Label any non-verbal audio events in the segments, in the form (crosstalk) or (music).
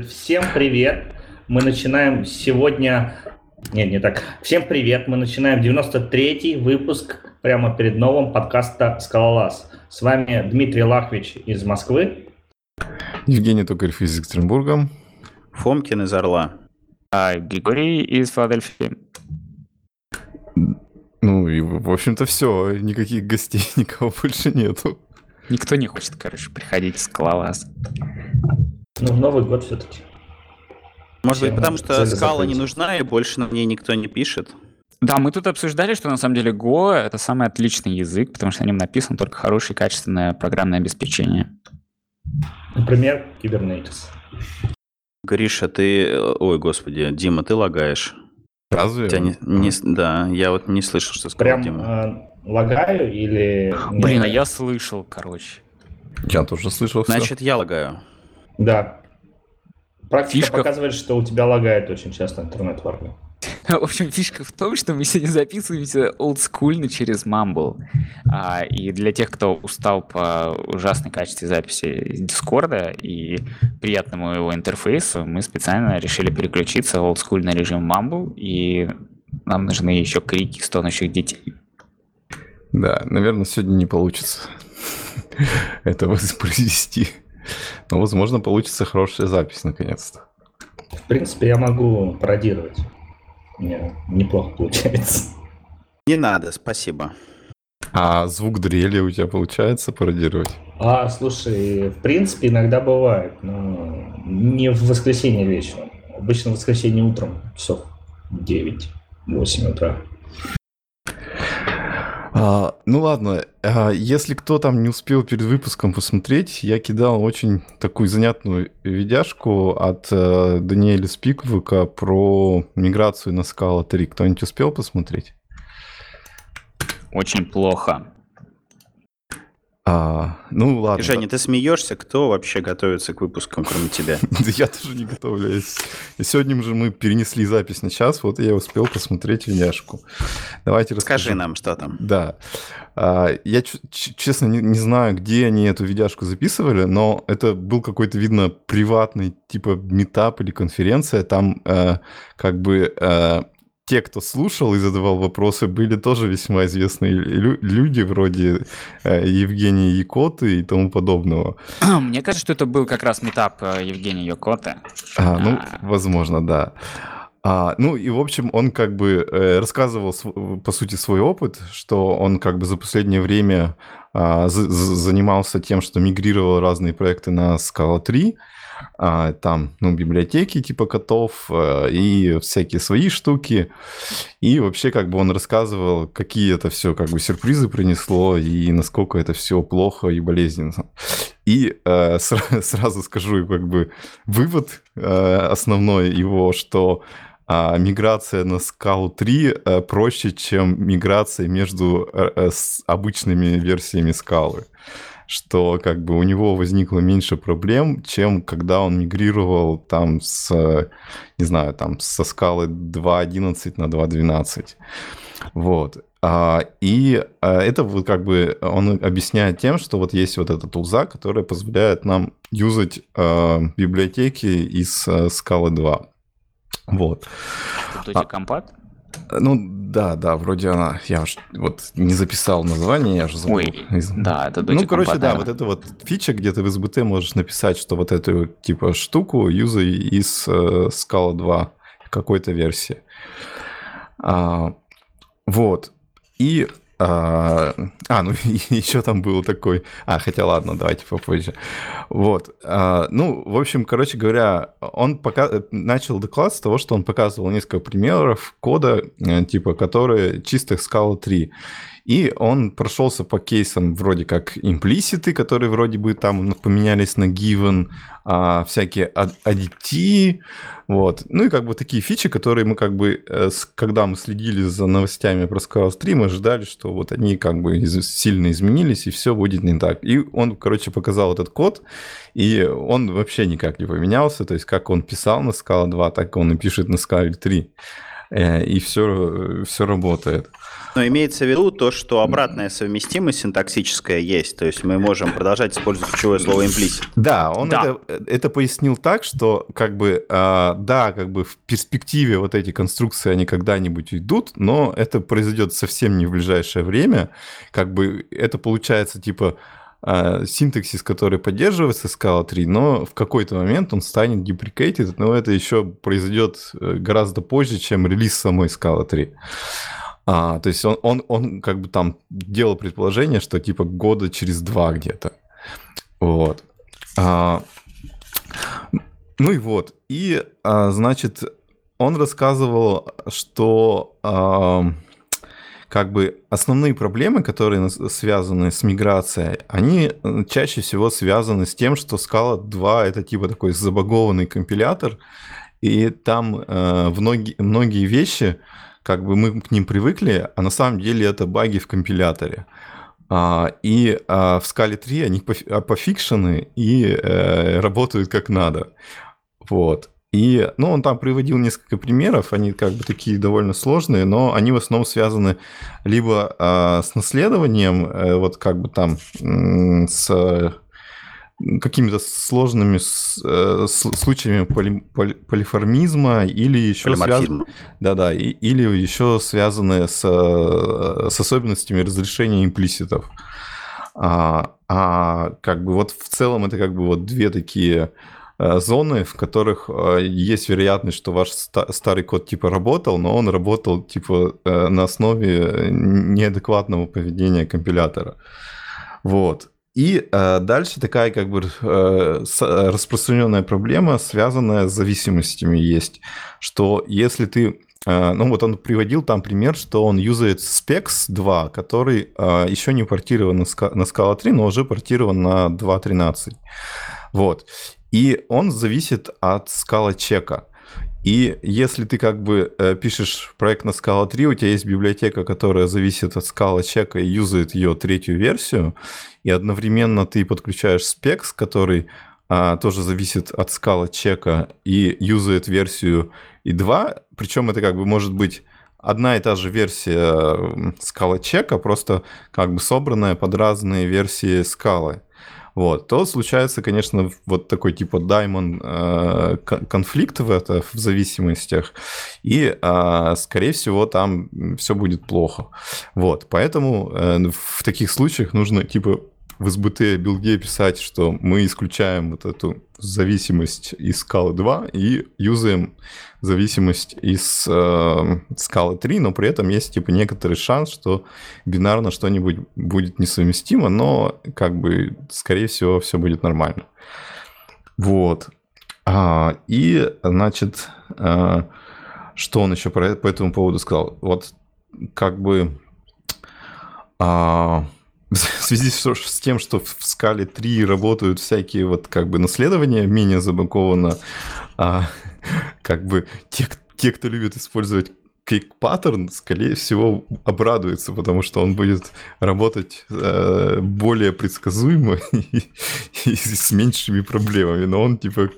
Всем привет! Мы начинаем сегодня... Нет, не так. Всем привет! Мы начинаем 93-й выпуск прямо перед новым подкаста «Скалолаз». С вами Дмитрий Лахвич из Москвы. Евгений Токарев из Екатеринбурга. Фомкин из Орла. А Григорий из Филадельфии. Ну и, в общем-то, все. Никаких гостей, (laughs) никого больше нету. Никто не хочет, короче, приходить в Скалолаз. Ну, в Новый год все-таки. Может быть, потому что скала не нужна, и больше на ней никто не пишет. Да, мы тут обсуждали, что на самом деле Go — это самый отличный язык, потому что на нем написано только хорошее качественное программное обеспечение. Например, Kubernetes. Гриша, ты... Ой, господи, Дима, ты лагаешь. Разве? Тебя не, не, да, я вот не слышал, что сказал Прям Дима. э, лагаю или... Блин, а я слышал, короче. Я тоже слышал все. Значит, я лагаю. Да. Практика Фишка- показывает, что у тебя лагает очень часто интернет в Орле. (laughs) В общем, фишка в том, что мы сегодня записываемся олдскульно через Mumble. А, и для тех, кто устал по ужасной качестве записи из Дискорда и приятному его интерфейсу, мы специально решили переключиться в олдскульный режим Mumble, и нам нужны еще крики стонущих детей. Да, наверное, сегодня не получится (laughs) это (laughs) воспроизвести. Но, возможно, получится хорошая запись наконец-то. В принципе, я могу пародировать. У меня неплохо получается. Не надо, спасибо. А звук дрели у тебя получается пародировать? А, слушай, в принципе, иногда бывает, но не в воскресенье вечером. Обычно в воскресенье утром, часов 9-8 утра. А, ну ладно, а, если кто там не успел перед выпуском посмотреть, я кидал очень такую занятную видяшку от э, Даниэля Спиковика про миграцию на Scala 3. Кто-нибудь успел посмотреть? Очень плохо. А, ну ладно. Женя, ты смеешься? Кто вообще готовится к выпускам, кроме тебя? (laughs) Да я тоже не готовлюсь. Сегодня же мы перенесли запись на час, вот я успел посмотреть видяшку. Давайте расскажу. Скажи нам, что там. Да. А, Я честно не, не знаю, где они эту видяшку записывали, но это был какой-то, видно, приватный типа метап или конференция. Там э, как бы э, те, кто слушал и задавал вопросы, были тоже весьма известные лю- люди вроде э, Евгения Якоты и тому подобного. (clears throat) Мне кажется, что это был как раз метап э, Евгения Йокота. А, ну, А. возможно, да. А, ну и, в общем, он как бы э, рассказывал, св- по сути, свой опыт, что он как бы за последнее время а, за- за- занимался тем, что мигрировал разные проекты на Scala 3, а, там, ну, библиотеки типа котов э, и всякие свои штуки. И вообще как бы он рассказывал, какие это все как бы сюрпризы принесло и насколько это все плохо и болезненно. И э, сра- (laughs) сразу скажу как бы вывод э, основной его, что а, миграция на скалу 3 э, проще, чем миграция между э, обычными версиями скалы. Что как бы у него возникло меньше проблем, чем когда он мигрировал там с, э, не знаю, там со скалы 2.11 на 2.12. Вот. А, И а, это вот как бы он объясняет тем, что вот есть вот эта тулза, которая позволяет нам юзать а, библиотеки из а, Scala 2. Вот. Тут А. компат. Ну, да, да, вроде она, я уж вот не записал название, я же забыл. Ой, Из- да, это Ну, Doty короче, да, вот это вот фича, где ты в SBT можешь написать, что вот эту типа штуку юзай из э, Scala 2 какой-то версии. А, вот. И... А, а, ну (laughs) еще там был такой... А, хотя ладно, давайте попозже. Вот. А, ну, в общем, короче говоря, он пока... начал доклад с того, что он показывал несколько примеров кода, э, типа, которые чисто Scala 3. И он прошелся по кейсам вроде как имплиситы, которые вроде бы там поменялись на given, а, всякие ад- аддити, вот. Ну и как бы такие фичи, которые мы как бы, э, когда мы следили за новостями про 3, мы ожидали, что вот они как бы сильно изменились, и все будет не так. И он, короче, показал этот код, и он вообще никак не поменялся, то есть как он писал на Scala 2, так он и пишет на Scala 3. Э, и все, все работает. Но имеется в виду то, что обратная совместимость синтаксическая есть, то есть мы можем продолжать использовать ключевое слово implicit. Да, он да. Это, это пояснил так, что как бы, э, да, как бы в перспективе вот эти конструкции, они когда-нибудь уйдут, но это произойдет совсем не в ближайшее время. Как бы это получается типа э, синтаксис, который поддерживается Scala 3, но в какой-то момент он станет deprecated, но это еще произойдет э, гораздо позже, чем релиз самой Scala 3. А, то есть он, он, он как бы там делал предположение, что типа года через два где-то. Вот. А, ну и вот. И, а, значит, он рассказывал, что а, как бы основные проблемы, которые связаны с миграцией, они чаще всего связаны с тем, что Scala 2 это типа такой забагованный компилятор, и там э, многие, многие вещи, как бы мы к ним привыкли, а на самом деле это баги в компиляторе. А, и а, в скале 3 они а, пофикшены и э, работают как надо. Вот. И, ну, он там приводил несколько примеров, они как бы такие довольно сложные, но они в основном связаны либо э, с наследованием, э, вот как бы там э, с какими-то сложными э, случаями поли, поли, полиформизма или еще связанные, да-да, и, или еще связанные с, с особенностями разрешения имплиситов. А, а как бы вот в целом это как бы вот две такие э, зоны, в которых э, есть вероятность, что ваш старый код типа работал, но он работал типа на основе неадекватного поведения компилятора. Вот. И э, дальше такая как бы э, распространенная проблема, связанная с зависимостями есть, что если ты э, ну вот он приводил там пример, что он юзает Specs 2, который э, еще не портирован на Scala 3, но уже портирован на 2.13. Вот. И он зависит от Scala чека. И если ты как бы э, пишешь проект на Scala 3, у тебя есть библиотека, которая зависит от Scala чека и юзает ее третью версию, и одновременно ты подключаешь Specs, который а, тоже зависит от Scala чека и юзает версию i2, причем это как бы может быть одна и та же версия Scala чека, просто как бы собранная под разные версии Scala вот, то случается, конечно, вот такой типа даймон э, конфликт в это, в зависимостях, и, э, скорее всего, там все будет плохо. Вот, поэтому э, в таких случаях нужно типа в SBT билде писать, что мы исключаем вот эту зависимость из Scala 2 и юзаем зависимость из э, Scala 3, но при этом есть типа некоторый шанс, что бинарно что-нибудь будет несовместимо, но как бы скорее всего все будет нормально. Вот. А, и, значит, а, что он еще по, по этому поводу сказал? Вот как бы а, (laughs) в связи с тем, что в скале 3 работают всякие вот как бы наследования менее забаковано, а, (laughs) как бы те, те, кто любит использовать кейк паттерн, скорее всего, обрадуется, потому что он будет работать э, более предсказуемо (laughs) и, и с меньшими проблемами. Но он, типа,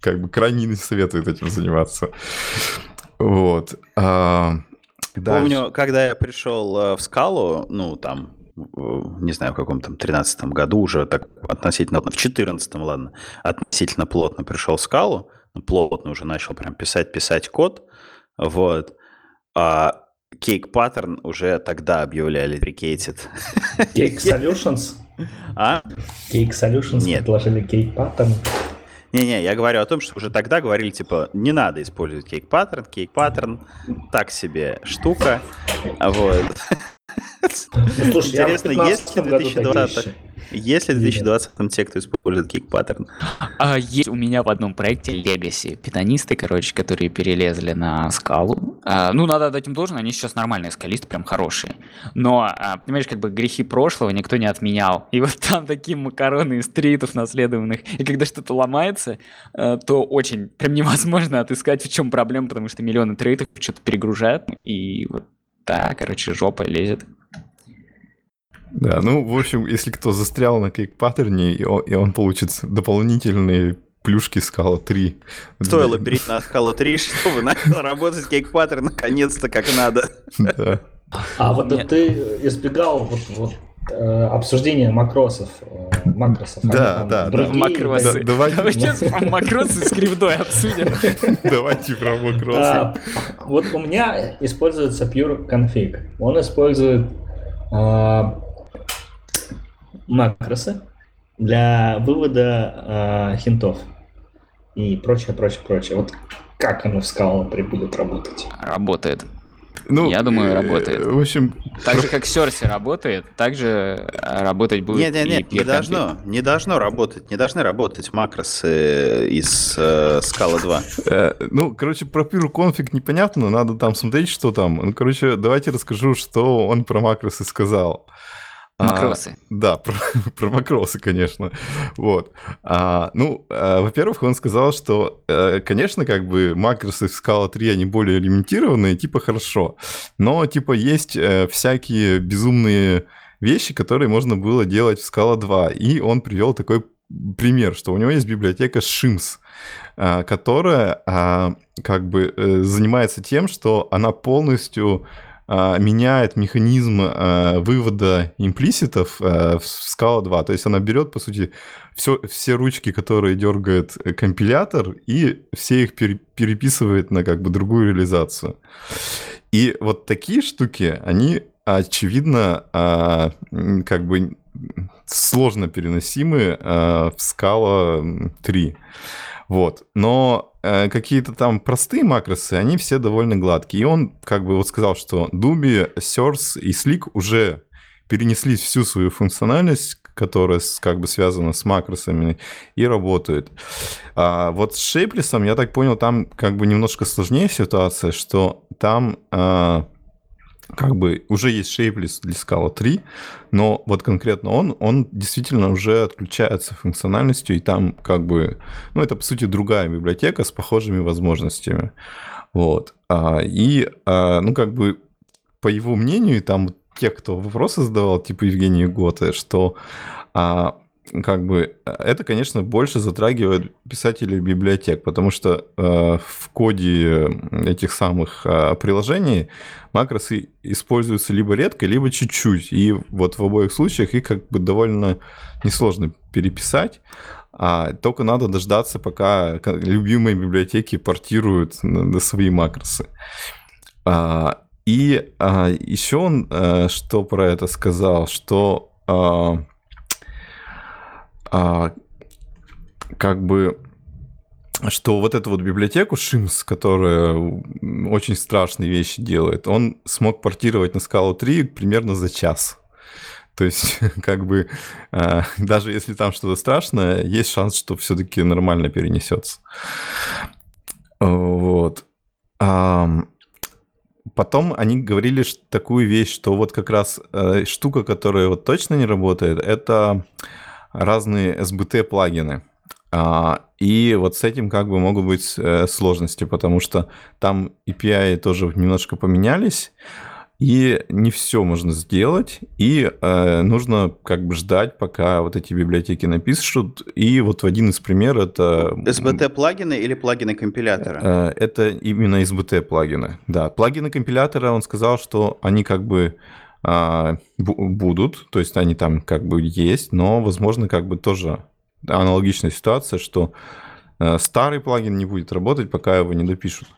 как бы крайне не советует этим заниматься. Вот. А, Помню, когда я пришел э, в скалу, ну, там, не знаю, в каком там 13 году уже так относительно, в 14 ладно, относительно плотно пришел в скалу, ну, плотно уже начал прям писать, писать код, вот, а Cake Pattern уже тогда объявляли deprecated. Cake (laughs) Solutions? А? Cake Solutions Нет. предложили Cake Pattern. Не-не, я говорю о том, что уже тогда говорили, типа, не надо использовать Cake Pattern так себе штука, вот. Ну, слушай, Интересно, есть ли 2020 есть ли в 2020 те, кто использует Kick Pattern? А, есть у меня в одном проекте Legacy. Питанисты, короче, которые перелезли на скалу. А, ну, надо дать им должное, они сейчас нормальные скалисты, прям хорошие. Но, а, понимаешь, как бы грехи прошлого никто не отменял. И вот (laughs) там такие макароны из стритов наследованных. И когда что-то ломается, а, то очень прям невозможно отыскать, в чем проблема, потому что миллионы трейтов что-то перегружают. И вот да, короче, жопа лезет. Да, ну, в общем, если кто застрял на кейк-паттерне, и он, и он получит дополнительные плюшки Scala 3. Стоило перейти на Scala (laughs) 3, чтобы начал работать кейк-паттер наконец-то как надо. Да. А вот ты избегал вот, вот э, обсуждения макросов, э, макросов. Да, там да, Макросы. Да, давайте- Давай сейчас (laughs) макросы с кривдой обсудим. Давайте про макросы. А, вот у меня используется Pure Config. Он использует а, макросы для вывода а, хинтов и прочее, прочее, прочее. Вот как оно в 3 будет работать? Работает. Ну, Я думаю, э, работает. В общем, Так же, (laughs) как Серси работает, так же э, работать будет Нет, нет, нет, не должно, не должно работать, не должны работать макросы из э, Scala (laughs) 2. Э, Ну, короче, про Pure Config непонятно, надо там смотреть, что там. Ну, короче, давайте расскажу, что он про макросы сказал. Макросы. да, (laughs) про, про макросы, конечно. Вот. А, ну, а, во-первых, он сказал, что, э, конечно, как бы макросы в Scala 3, они более лимитированные, типа хорошо. Но, типа, есть э, всякие безумные вещи, которые можно было делать в Scala 2. И он привел такой пример, что у него есть библиотека Shims, а, которая а, как бы занимается тем, что она полностью а, меняет механизм а, вывода имплиситов а, в Scala 2. То есть она берет, по сути, все, все ручки, которые дергает э, компилятор, и все их пере- переписывает на как бы другую реализацию. И вот такие штуки, они очевидно а, как бы сложно переносимы а, в Scala 3. Вот. Но э, какие-то там простые макросы, они все довольно гладкие. И он как бы вот сказал, что Dubi, Source и Slick уже перенесли всю свою функциональность, которая как бы связана с макросами, и работают. А вот с Shapeless, я так понял, там как бы немножко сложнее ситуация, что там а, как бы уже есть Shapeless для Scala 3, но вот конкретно он, он действительно уже отключается функциональностью, и там как бы, ну, это, по сути, другая библиотека с похожими возможностями. Вот. А, И, а, ну, как бы, по его мнению, там те, кто вопросы задавал, типа Евгений Готе, что а, как бы это, конечно, больше затрагивает писателей библиотек, потому что э, в коде этих самых э, приложений макросы используются либо редко, либо чуть-чуть. И вот в обоих случаях их как бы довольно несложно переписать. А только надо дождаться, пока ка- любимые библиотеки портируют на, на свои макросы. А, и а, еще он э, что про это сказал, что а, а, как бы что вот эту вот библиотеку Shims, которая очень страшные вещи делает, он смог портировать на Scala 3 примерно за час. То есть, (laughs) как бы, а, даже если там что-то страшное, есть шанс, что все-таки нормально перенесется. Вот. Ам, Потом они говорили такую вещь, что вот как раз э, штука, которая вот точно не работает, это разные SBT-плагины. А, и вот с этим как бы могут быть э, сложности, потому что там API тоже немножко поменялись, и не все можно сделать, и э, нужно как бы ждать, пока вот эти библиотеки напишут. И вот в один из примеров это... SBT-плагины или плагины компилятора? Э, Это именно SBT плагины. Да, плагины компилятора, он сказал, что они как бы а, бу- будут, то есть они там как бы есть, но, возможно, как бы тоже аналогичная ситуация, что э, старый плагин не будет работать, пока его не допишут.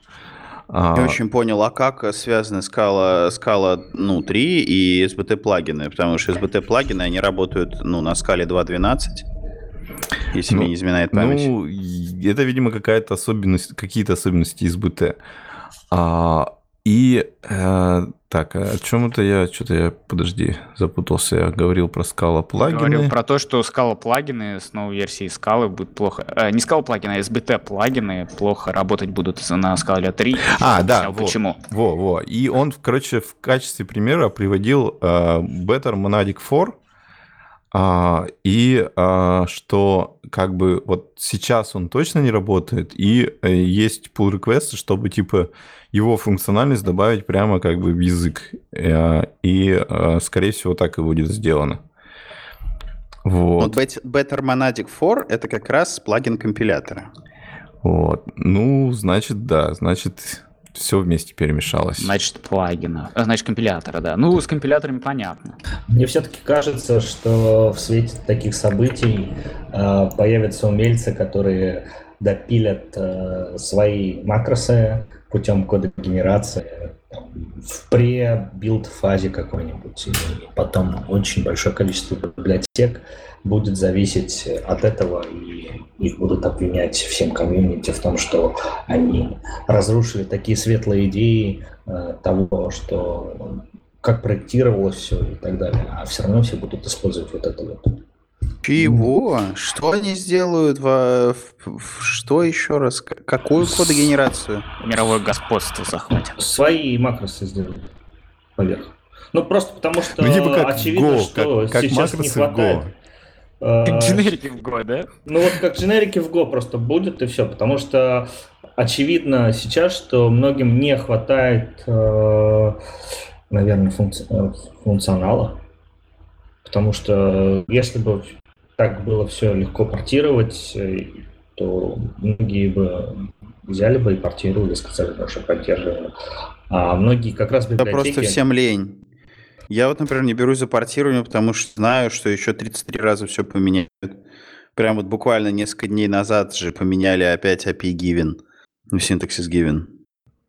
А, Не очень понял, а как связаны Scala, Scala ну, 3 и SBT-плагины? Потому что SBT-плагины, они работают ну, на скале 2.12, если Ну, мне не изменяет память. Ну, это, видимо, какая-то особенность, какие-то особенности БТ. А, и э, так, а о чем это я? Что-то я, подожди, запутался. Я говорил про скала плагины. Говорил про то, что скала плагины с новой версией скалы будут плохо. э, не скала плагины, а SBT плагины плохо работать будут на скале 3. А, да, Объяснял, вот. Почему? Во, во. И он, короче, в качестве примера приводил э, Better Monadic 4, а, и а, что как бы вот сейчас он точно не работает, и э, есть pull request, чтобы типа его функциональность добавить прямо как бы в язык. Э, и, э, скорее всего, так и будет сделано. Вот Вот. Bet- Better Monadic 4 это как раз плагин компилятора. Вот. Ну, значит, да, значит, все вместе перемешалось. Значит, плагина. А, Значит, компилятора, да. Ну, с компиляторами понятно. Мне все-таки кажется, что в свете таких событий э, появятся умельцы, которые допилят э, свои макросы путем кодогенерации там, в пре-билд фазе какой-нибудь. И потом очень большое количество библиотек будет зависеть от этого, и их будут обвинять всем комьюнити в том, что они разрушили такие светлые идеи э, того, что как проектировалось все и так далее, а все равно все будут использовать вот это вот. Чего? Что они сделают? во- Что еще раз? Какую кодогенерацию? Мировое господство захватит. Свои макросы сделали поверх. Ну, просто потому что Ну, типа как очевидно, Go, что как- как сейчас не хватает. Go. Как Дженерики в год, да? Ну вот как дженерики в Go просто будет и все, потому что очевидно сейчас, что многим не хватает, э, наверное, функци- э, функционала, потому что если бы так было все легко портировать, э, то многие бы взяли бы и портировали, сказали, что поддерживаем. А многие как раз Да библиотеки... просто всем лень. Я вот, например, не берусь за портирование, потому что знаю, что еще 33 раза все поменяют. Прям вот буквально несколько дней назад же поменяли опять API given. Ну, синтаксис given.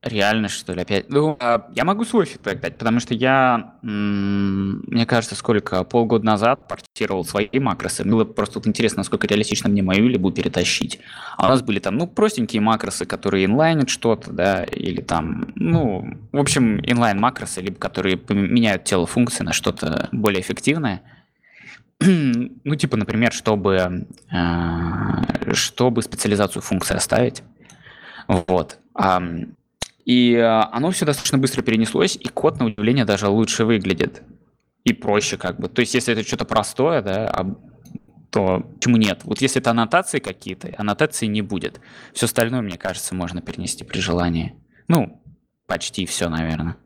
Реально, что ли, опять? Ну, а, я могу свой фидбэк дать, потому что я, мне кажется, сколько, полгода назад портировал свои макросы. Было просто вот интересно, насколько реалистично мне мою либу перетащить. А у нас были там, ну, простенькие макросы, которые инлайнят что-то, да, или там, ну, в общем, инлайн макросы, либо которые меняют тело функции на что-то более эффективное. (clears throat) Ну, типа, например, чтобы, э, чтобы специализацию функции оставить. Вот. Ам, И э, оно все достаточно быстро перенеслось, и код, на удивление, даже лучше выглядит. И проще как бы. То есть, если это что-то простое, да, а- то почему нет? Вот если это аннотации какие-то, аннотации не будет. Все остальное, мне кажется, можно перенести при желании. Ну, почти все, наверное.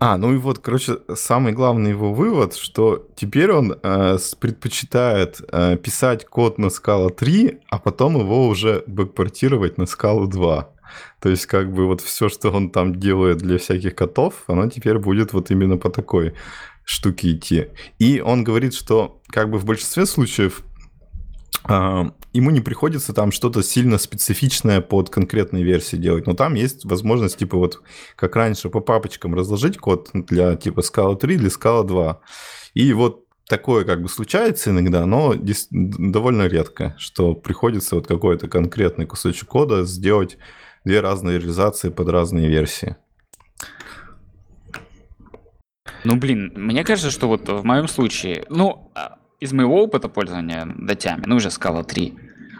А, ну и вот, короче, самый главный его вывод, что теперь он э, предпочитает э, писать код на Scala 3, а потом его уже бэкпортировать на Scala 2. То есть, как бы вот все, что он там делает для всяких котов, оно теперь будет вот именно по такой штуке идти. И он говорит, что как бы в большинстве случаев а, ему не приходится там что-то сильно специфичное под конкретные версии делать. Но там есть возможность, типа вот как раньше, по папочкам разложить код для типа Scala 3, для Scala 2. И вот такое как бы случается иногда, но довольно редко, что приходится вот какой-то конкретный кусочек кода сделать две разные реализации под разные версии. Ну, блин, мне кажется, что вот в моем случае, ну, а, из моего опыта пользования датями, ну, уже Scala 3,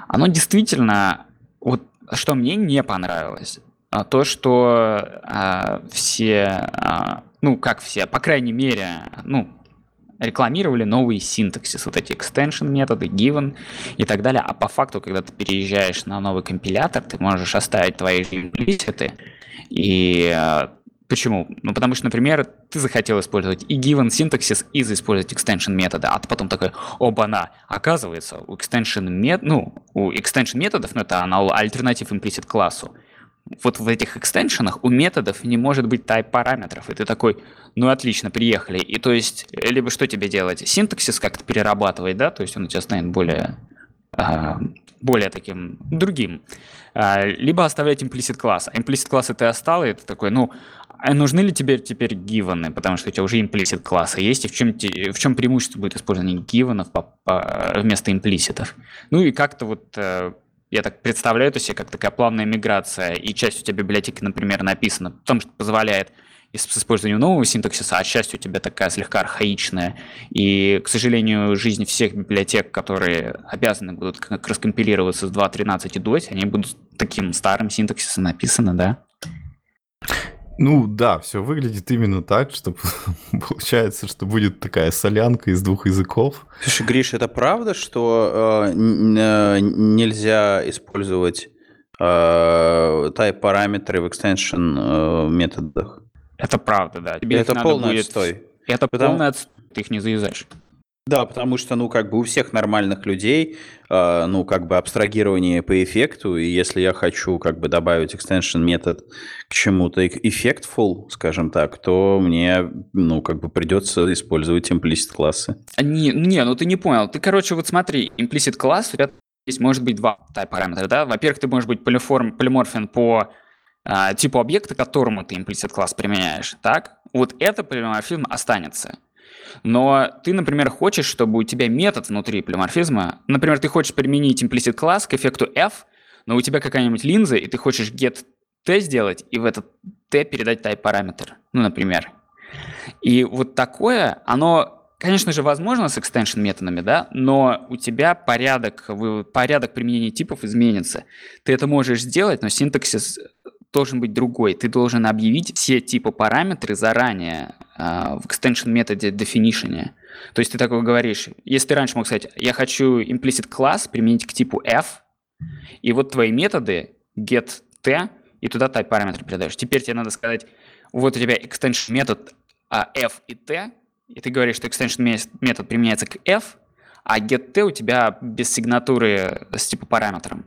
оно действительно, вот что мне не понравилось, а, то, что а, все, а, ну, как все, по крайней мере, ну, рекламировали новый синтаксис, вот эти extension методы, given и так далее. А по факту, когда ты переезжаешь на новый компилятор, ты можешь оставить твои имплиситы. И э, почему? Ну, потому что, например, ты захотел использовать и given синтаксис, и использовать extension методы, а ты потом такой, оба-на, оказывается, у extension мет, ну, у extension методов, ну, это анал- альтернатив implicit классу, вот в этих экстеншенах у методов не может быть type параметров. И ты такой, ну отлично, приехали. И то есть, э, либо что тебе делать? Синтаксис как-то перерабатывать, да, то есть он у тебя станет более, а, более таким другим. А, либо оставлять implicit класс. А implicit классы ты оставил, и ты такой, ну, а нужны ли тебе теперь гиваны, потому что у тебя уже implicit классы есть, и в чем, в чем преимущество будет использования гиванов вместо имплиситов? Ну и как-то вот э, я так представляю это себе как такая плавная миграция, и часть у тебя библиотеки, например, написана, потому что позволяет с использованием нового синтаксиса, а часть у тебя такая слегка архаичная. И, к сожалению, жизнь всех библиотек, которые обязаны будут раскомпилироваться с 2.13 и DOS, они будут таким старым синтаксисом написаны, да? Ну да, все выглядит именно так, что (laughs) получается, что будет такая солянка из двух языков. Слушай, Гриш, это правда, что э, э, нельзя использовать э, type параметры в extension э, методах? Это правда, да. Тебе это полный будет- отстой. Это Потому- полный отстой, ты их не завязаешь. Да, потому что, ну, как бы у всех нормальных людей, э, ну, как бы абстрагирование по эффекту, и если я хочу, как бы, добавить extension метод к чему-то effectful, скажем так, то мне, ну, как бы придется использовать implicit классы. Не, не, ну ты не понял. Ты, короче, вот смотри, implicit класс, у тебя здесь может быть два параметра, да? Во-первых, ты можешь быть полиформ, полиморфен по а, типу объекта, которому ты implicit класс применяешь, так? Вот это полиморфизм останется. Но ты, например, хочешь, чтобы у тебя метод внутри полиморфизма, например, ты хочешь применить implicit класс к эффекту f, но у тебя какая-нибудь линза, и ты хочешь get t сделать, и в этот t передать type параметр, ну, например. И вот такое, оно, конечно же, возможно с extension методами, да, но у тебя порядок, порядок применения типов изменится. Ты это можешь сделать, но синтаксис должен быть другой. Ты должен объявить все типы параметры заранее в extension методе definition. То есть ты такой говоришь, если ты раньше мог сказать, я хочу implicit класс применить к типу f, и вот твои методы get t, и туда type параметр передаешь. Теперь тебе надо сказать, вот у тебя extension метод а, f и t, и ты говоришь, что extension ме- метод применяется к f, а get t у тебя без сигнатуры с типа параметром.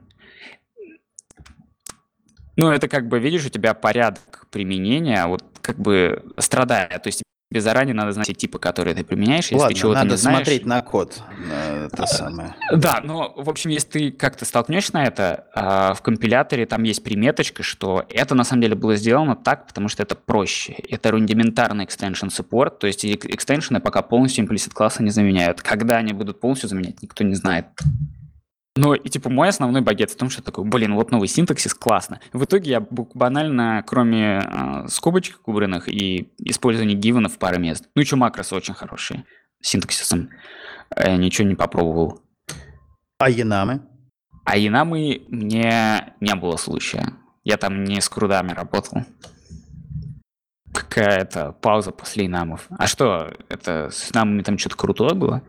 Ну, это как бы, видишь, у тебя порядок применения, вот как бы страдает. То есть тебе заранее надо знать те типы, которые ты применяешь. Если Ладно, ты чего-то надо не знаешь, смотреть на код. э, Это самое. да, но, в общем, если ты как-то столкнешься на это, а, в компиляторе там есть приметочка, что это на самом деле было сделано так, потому что это проще. Это рудиментарный extension support, то есть экстеншены пока полностью implicit класса не заменяют. Когда они будут полностью заменять, никто не знает. Ну, и типа мой основной багет в том, что такой, блин, вот новый синтаксис, классно. В итоге я банально, кроме э, скобочек кубренных и использования гивенов пары мест, ну еще макросы очень хорошие синтаксисом, э, ничего не попробовал. А Янамы? А Янамы мне не было случая. Я там не с крудами работал. Какая-то пауза после Янамов. А что, это с Янамами там что-то крутое было?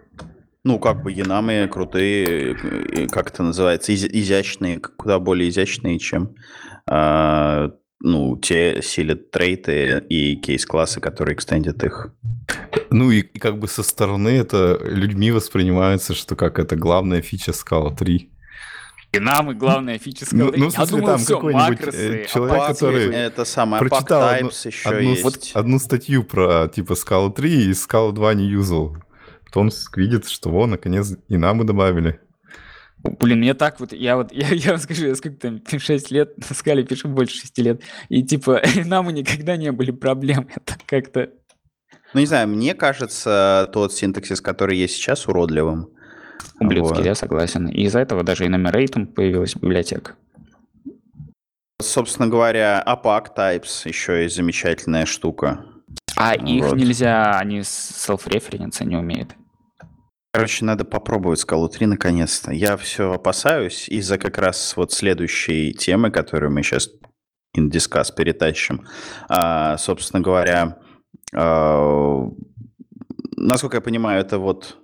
Ну, как бы Янамы крутые, э, как это называется, из- изящные, куда более изящные, чем а, ну, те силят трейты и кейс-классы, которые экстендят их. Ну и, и как бы со стороны это людьми воспринимается, что как это главная фича Scala 3. Янамы главная фича Ну, Scala. ну, в Я смысле, думал, там все, какой-нибудь, макросы, э, человек, апатия. который Это самое, Прочитал одну, еще одну, есть. одну статью про типа Scala 3 и Scala 2 не юзал. Потом с- видит, что во, наконец и нам и добавили. Блин, мне так вот, я вот, (laughs) я, я вам скажу, я сколько там, (laughs) 6 лет на скале пишу, больше 6 лет, и типа, (laughs) нам никогда не были проблем, это как-то... Ну, не знаю, мне кажется, тот синтаксис, который есть сейчас, уродливым. Ублюдский, Вот. я согласен. И из-за этого даже Enumeratum появилась библиотека. Собственно говоря, APAC Types еще есть замечательная штука. А их Вот. нельзя, они селф-референса не умеют. Короче, надо попробовать скалу 3 наконец-то. Я все опасаюсь из-за как раз вот следующей темы, которую мы сейчас in discuss перетащим. А, собственно говоря, а, насколько я понимаю, это вот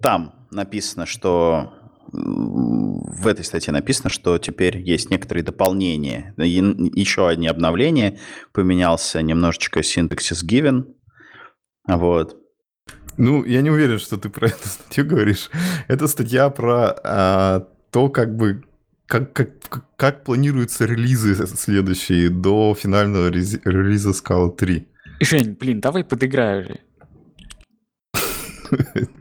там написано, что в этой статье написано, что теперь есть некоторые дополнения. И Еще одни обновления. Поменялся немножечко синтаксис given. Вот. Ну, я не уверен, что ты про (laughs) эту статью говоришь. Это статья про а, то, как бы как, как, как- планируются релизы следующие до финального релиза Scala 3. Жень, блин, давай подыграю же. (laughs)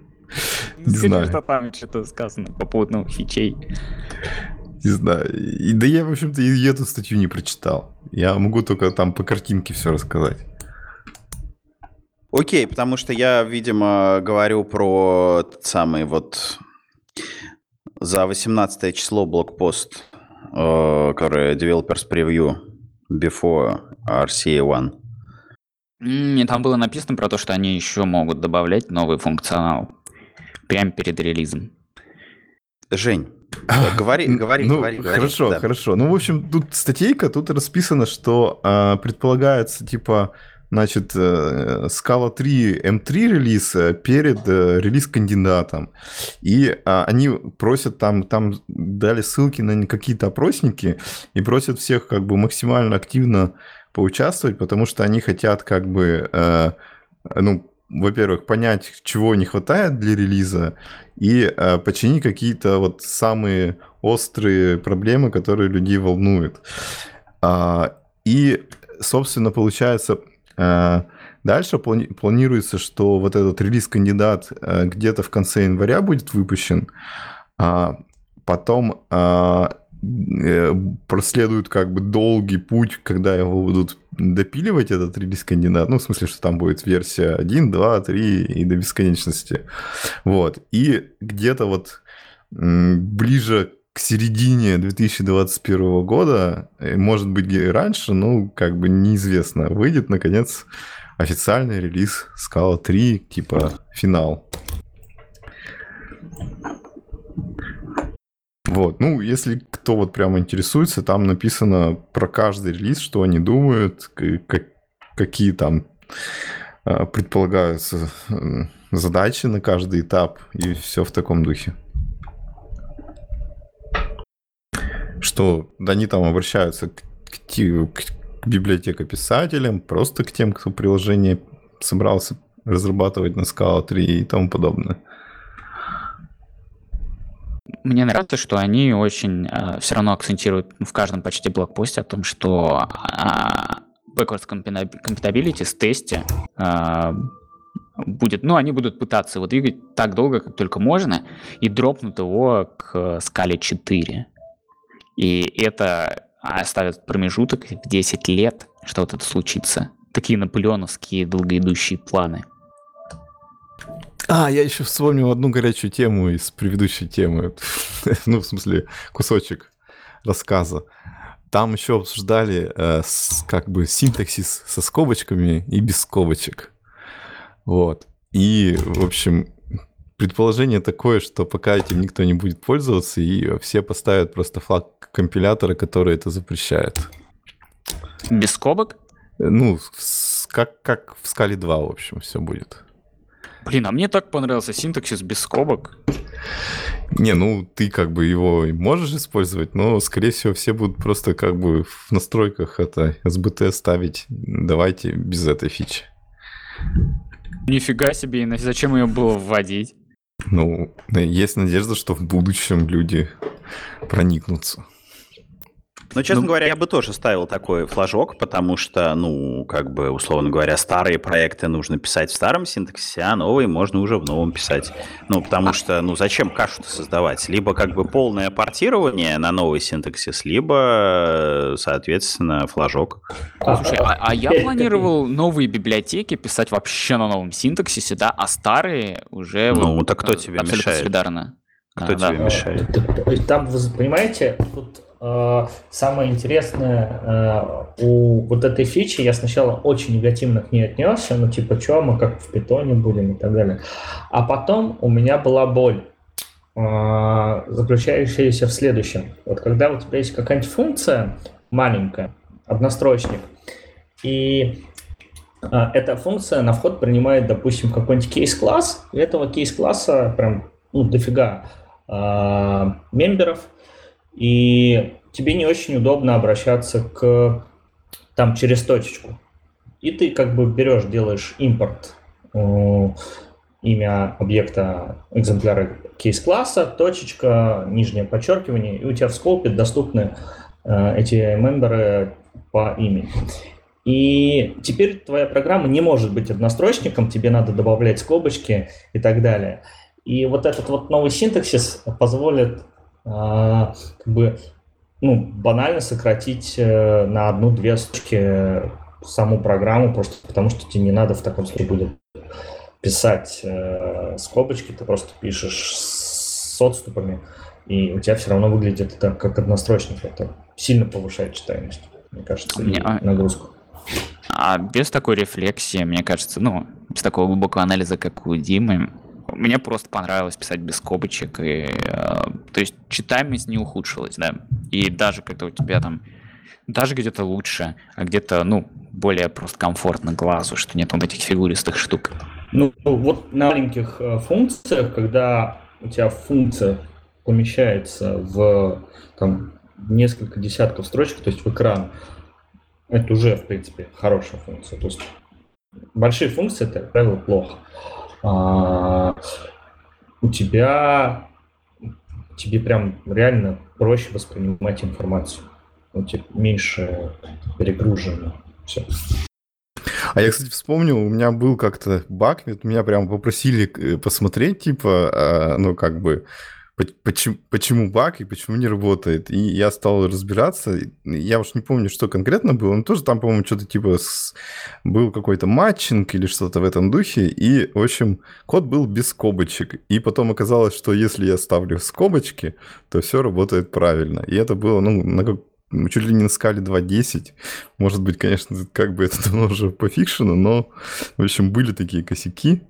Не скажи, знаю. что там что-то сказано по поводу новых фичей. Не знаю. И, да я, в общем-то, и эту статью не прочитал. Я могу только там по картинке все рассказать. Окей, потому что я, видимо, говорю про тот самый вот за 18 число блокпост, э, который Developers Preview before RCA1. М, И там было написано про то, что они еще могут добавлять новый функционал прямо перед релизом. Жень, э, говори, говори, ну, говори, говори. Хорошо, Да. хорошо. Ну, в общем, тут статейка, тут расписано, что а, предполагается, типа, значит, э, Scala 3 M3 релиз э, перед э, релиз-кандидатом. И а, они просят там, там дали ссылки на какие-то опросники и просят всех как бы максимально активно поучаствовать, потому что они хотят как бы, э, ну, во-первых, понять, чего не хватает для релиза, и э, починить какие-то вот самые острые проблемы, которые людей волнуют. А, и, собственно, получается, э, дальше плани- планируется, что вот этот релиз-кандидат э, где-то в конце января будет выпущен, а потом э, проследует как бы долгий путь, когда его будут допиливать, этот релиз-кандидат. Ну, в смысле, что там будет версия 1, 2, 3 и до бесконечности. Вот. И где-то вот ближе к середине 2021 года, э, может быть, и раньше, ну, как бы неизвестно, выйдет, наконец, официальный релиз Scala 3, типа финал. Вот, ну, если кто вот прямо интересуется, там написано про каждый релиз, что они думают, как, какие там а, предполагаются задачи на каждый этап, и все в таком духе. Что да, они там обращаются к, к, к библиотекописателям, просто к тем, кто приложение собрался разрабатывать на Scala 3 и тому подобное. Мне нравится, что они очень э, все равно акцентируют в каждом почти блокпосте о том, что э, backwards compatibility с тесте э, будет, ну, они будут пытаться его двигать так долго, как только можно, и дропнут его к скале 4. И это оставит промежуток в 10 лет, что вот это случится. Такие наполеоновские долгоидущие планы. А, я еще вспомнил одну горячую тему из предыдущей темы. (laughs) ну, в смысле, кусочек рассказа. Там еще обсуждали э, с, как бы синтаксис со скобочками и без скобочек. Вот. И, в общем, предположение такое, что пока этим никто не будет пользоваться, и все поставят просто флаг компилятора, который это запрещает. Без скобок? Ну, как, как в скале 2, в общем, все будет. Блин, а мне так понравился синтаксис без скобок. Не, ну ты как бы его можешь использовать, но, скорее всего, все будут просто как бы в настройках это SBT ставить. Давайте без этой фичи. Нифига себе, и зачем ее было вводить? Ну, есть надежда, что в будущем люди проникнутся. Ну, честно ну, говоря, я бы тоже ставил такой флажок, потому что, ну, как бы, условно говоря, старые проекты нужно писать в старом синтаксисе, а новые можно уже в новом писать. Ну, потому что, ну, зачем кашу-то создавать? Либо как бы полное портирование на новый синтаксис, либо, соответственно, флажок. Слушай, а, а я планировал новые библиотеки писать вообще на новом синтаксисе, да, а старые уже... Ну, вот, так кто тебе мешает? солидарно. Кто а, тебе да. мешает? Там, вы понимаете, тут Э, самое интересное э, у вот этой фичи, я сначала очень негативно к ней отнесся, ну типа, что мы как в питоне будем и так далее. А потом у меня была боль, э, заключающаяся в следующем. Вот когда у тебя есть какая-нибудь функция маленькая, однострочник, и эта функция на вход принимает, допустим, какой-нибудь кейс-класс, и этого кейс-класса прям ну, дофига мемберов – и тебе не очень удобно обращаться к там через точечку. И ты как бы берешь, делаешь импорт э, имя объекта экземпляра кейс-класса, точечка, нижнее подчеркивание, и у тебя в скопе доступны э, эти мемберы по имени. И теперь твоя программа не может быть однострочником, тебе надо добавлять скобочки и так далее. И вот этот вот новый синтаксис позволит как бы, ну, банально сократить э, на одну-две строчки саму программу, просто потому что тебе не надо в таком случае будет писать э, скобочки, ты просто пишешь с отступами, и у тебя все равно выглядит это как однострочник. Это сильно повышает читаемость, мне кажется, мне, и нагрузку. А без такой рефлексии, мне кажется, ну, без такого глубокого анализа, как у Димы, мне просто понравилось писать без скобочек, и, э, то есть читаемость не ухудшилась, да, и даже когда у тебя там, даже где-то лучше, а где-то, ну, более просто комфортно глазу, что нет вот этих фигуристых штук. Ну, вот на маленьких э, функциях, когда у тебя функция помещается в там, несколько десятков строчек, то есть в экран, это уже, в принципе, хорошая функция. То есть большие функции, это, как правило, плохо. А, у тебя тебе прям реально проще воспринимать информацию. У тебя меньше перегружено. Все. А я, кстати, вспомнил, у меня был как-то баг, меня прям попросили э, посмотреть, типа, а, ну, как бы, почему, почему баг и почему не работает. И я стал разбираться. Я уж не помню, что конкретно было, но тоже там, по-моему, что-то типа с... был какой-то матчинг или что-то в этом духе. И, в общем, код был без скобочек. И потом оказалось, что если я ставлю скобочки, то все работает правильно. И это было, ну, на как... чуть ли не на скале 2.10. Может быть, конечно, (laughs) как бы это давно уже пофикшено, но, в общем, были такие косяки.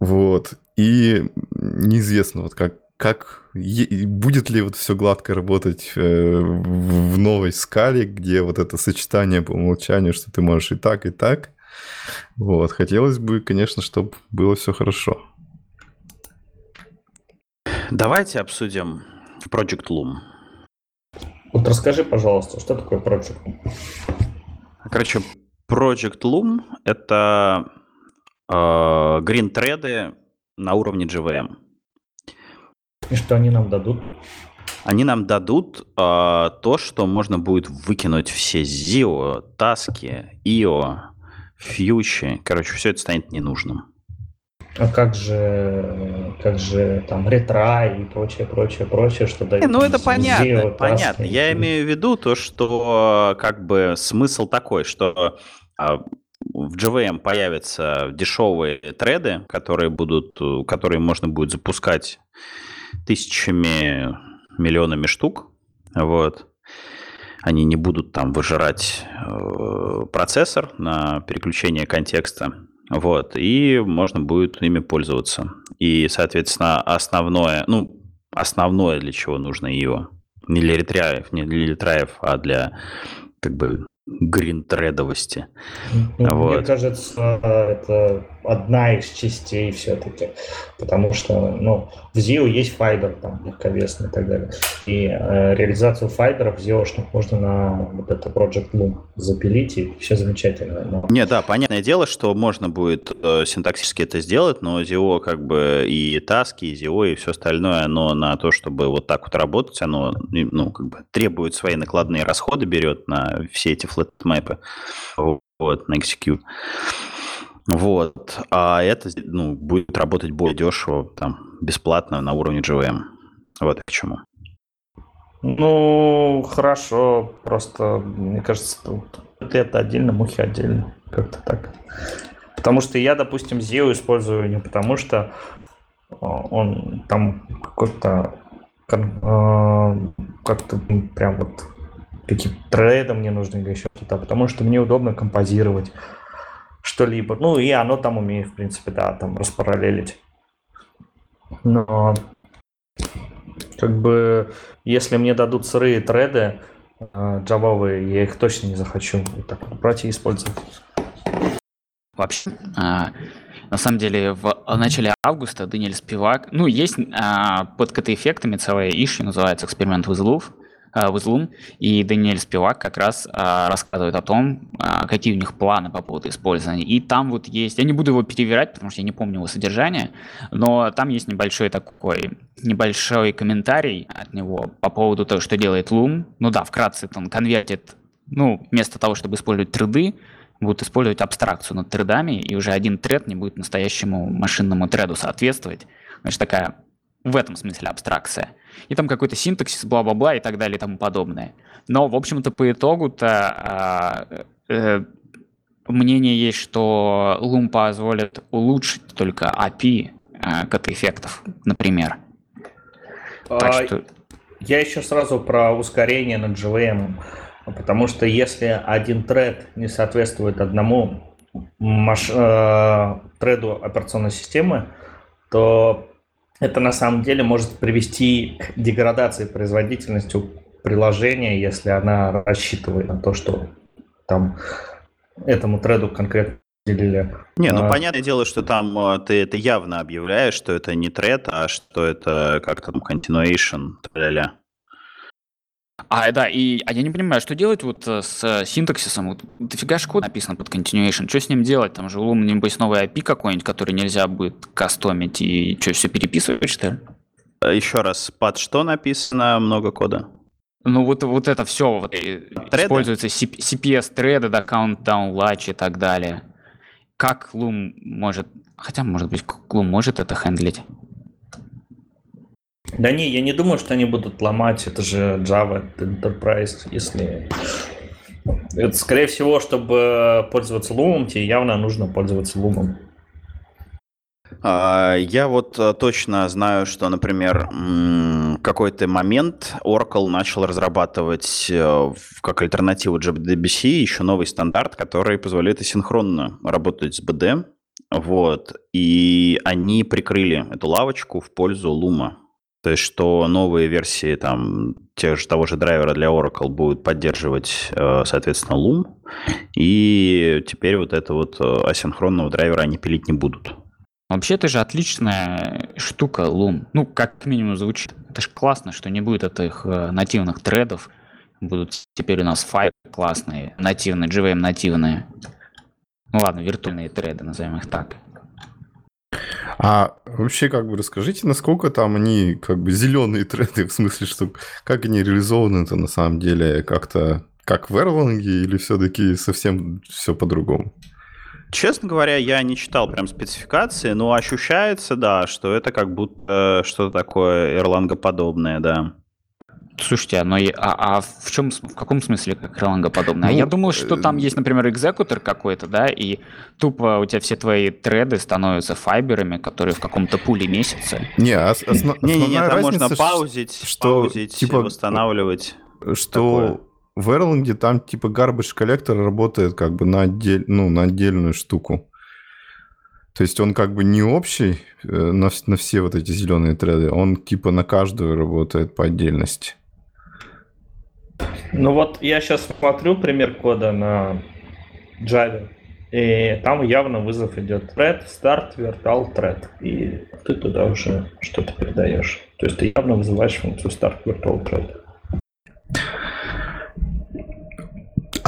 Вот. И неизвестно, вот как, как будет ли вот все гладко работать э, в новой скале, где вот это сочетание по умолчанию, что ты можешь и так, и так. Вот, хотелось бы, конечно, чтобы было все хорошо. Давайте обсудим Project Loom. Вот расскажи, пожалуйста, что такое Project Loom? Короче, Project Loom — это э, green thread на уровне JVM. И что они нам дадут? Они нам дадут э, то, что можно будет выкинуть все ZIO, таски, IO, фьючи. Короче, все это станет ненужным. А как же, как же там ретра и прочее, прочее, прочее, что дает? Не, ну это понятно, ZIO, понятно. Таски. Я имею в виду то, что как бы смысл такой, что а, в JVM появятся дешевые треды, которые будут, которые можно будет запускать тысячами, миллионами штук. Вот. Они не будут там выжирать э, процессор на переключение контекста. Вот. И можно будет ими пользоваться. И, соответственно, основное, ну, основное, для чего нужно его, не для ретраев, не для ретраев, а для как бы гринтредовости. Ну, вот. Мне кажется, это одна из частей все-таки, потому что ну, в ZIO есть файбер, там, легковесный и так далее. И э, реализацию файберов ZIO-шных можно на вот это Project Loom запилить, и все замечательно. Но... Не, да, понятное дело, что можно будет э, синтаксически это сделать, но ZIO как бы и таски, и ZIO, и все остальное, оно на то, чтобы вот так вот работать, оно ну, как бы требует свои накладные расходы, берет на все эти флетмэпы, вот, на execute. Вот. А это ну, будет работать более дешево, там, бесплатно на уровне GVM. Вот к чему. Ну, хорошо. Просто, мне кажется, ты это отдельно, мухи отдельно. Как-то так. Потому что я, допустим, ZIO использую не потому, что а, он там какой-то а, как-то прям вот какие-то треды мне нужны или еще что-то, а потому что мне удобно композировать что-либо. Ну, и оно там умеет, в принципе, да, там распараллелить. Но как бы, если мне дадут сырые треды э, джавовые, я их точно не захочу вот так брать и использовать. Вообще, а, на самом деле, в начале августа Даниэль Спивак, ну, есть а, под КТ-эффектами целая иши, называется «Эксперимент with Love», Э, в Излум, и Даниэль Спивак как раз а, рассказывает о том, а, какие у них планы по поводу использования. И там вот есть, я не буду его перевирать, потому что я не помню его содержание, но там есть небольшой такой, небольшой комментарий от него по поводу того, что делает Loom. Ну да, вкратце он конвертит, ну, вместо того, чтобы использовать треды, будут использовать абстракцию над тредами, и уже один тред не будет настоящему машинному треду соответствовать. Значит, такая в этом смысле абстракция. И там какой-то синтаксис, бла-бла-бла и так далее и тому подобное. Но, в общем-то, по итогу-то э, э, мнение есть, что Loom позволит улучшить только API э, кат-эффектов, например. А, так что... Я еще сразу про ускорение над JVM. Потому что если один тред не соответствует одному маш... э, треду операционной системы, то это на самом деле может привести к деградации производительности приложения, если она рассчитывает на то, что там этому треду конкретно делили. Не, ну а... понятное дело, что там а, ты это явно объявляешь, что это не тред, а что это как-то там continuation, ля-ля. А, да, и а я не понимаю, что делать вот э, с э, синтаксисом? Вот дофига ж код написано под continuation. Что с ним делать? Там же у Loom, небось, новый API какой-нибудь, который нельзя будет кастомить, и что, все переписывать, что ли? Э, Еще раз, под что написано много кода? Ну вот, вот это все вот, Треды? используется CP CPS треды, да, countdown, latch и так далее. Как Loom может... Хотя, может быть, Loom может это хендлить. Да не, я не думаю, что они будут ломать, это же Java Enterprise, если... Это, скорее всего, чтобы пользоваться Loom, тебе явно нужно пользоваться Loom. А, Я вот э, точно знаю, что, например, какой-то момент Oracle начал разрабатывать э, как альтернативу JDBC еще новый стандарт, который позволяет асинхронно работать с BD. Вот. И они прикрыли эту лавочку в пользу Luma. То есть, что новые версии там тех же, того же драйвера для Oracle будут поддерживать, э, соответственно, Loom. И теперь вот это вот э, асинхронного драйвера они пилить не будут. Вообще, это же отличная штука, Loom. Ну, как минимум звучит. Это же классно, что не будет этих э, нативных тредов. Будут теперь у нас файлы классные, нативные, JVM нативные. Ну ладно, виртуальные треды, назовем их так. А вообще, как бы расскажите, насколько там они как бы зеленые треды, (laughs) в смысле, что как они реализованы-то на самом деле как-то как в Erlang или все-таки совсем все по-другому? Честно говоря, я не читал прям спецификации, но ощущается, да, что это как будто что-то такое Erlang-подобное, да. Слушайте, а, но и- а, а в чем, в каком смысле как Erlang подобное? А Ну, я думал, что там э, есть, например, экзекутор какой-то, да, и тупо у тебя все твои треды становятся файберами, которые в каком-то пуле месяца. Не, ос- осно- Не-не-не, основная там можно паузить, что, паузить, типа, восстанавливать. что в Erlang там типа garbage коллектор работает как бы на, отдель, ну, на отдельную штуку. То есть он как бы не общий э, на, на все вот эти зеленые треды, он типа на каждую работает по отдельности. Ну вот я сейчас смотрю пример кода на Java, и там явно вызов идет thread, start, virtual thread, и ты туда уже что-то передаешь. То есть ты явно вызываешь функцию start virtual thread.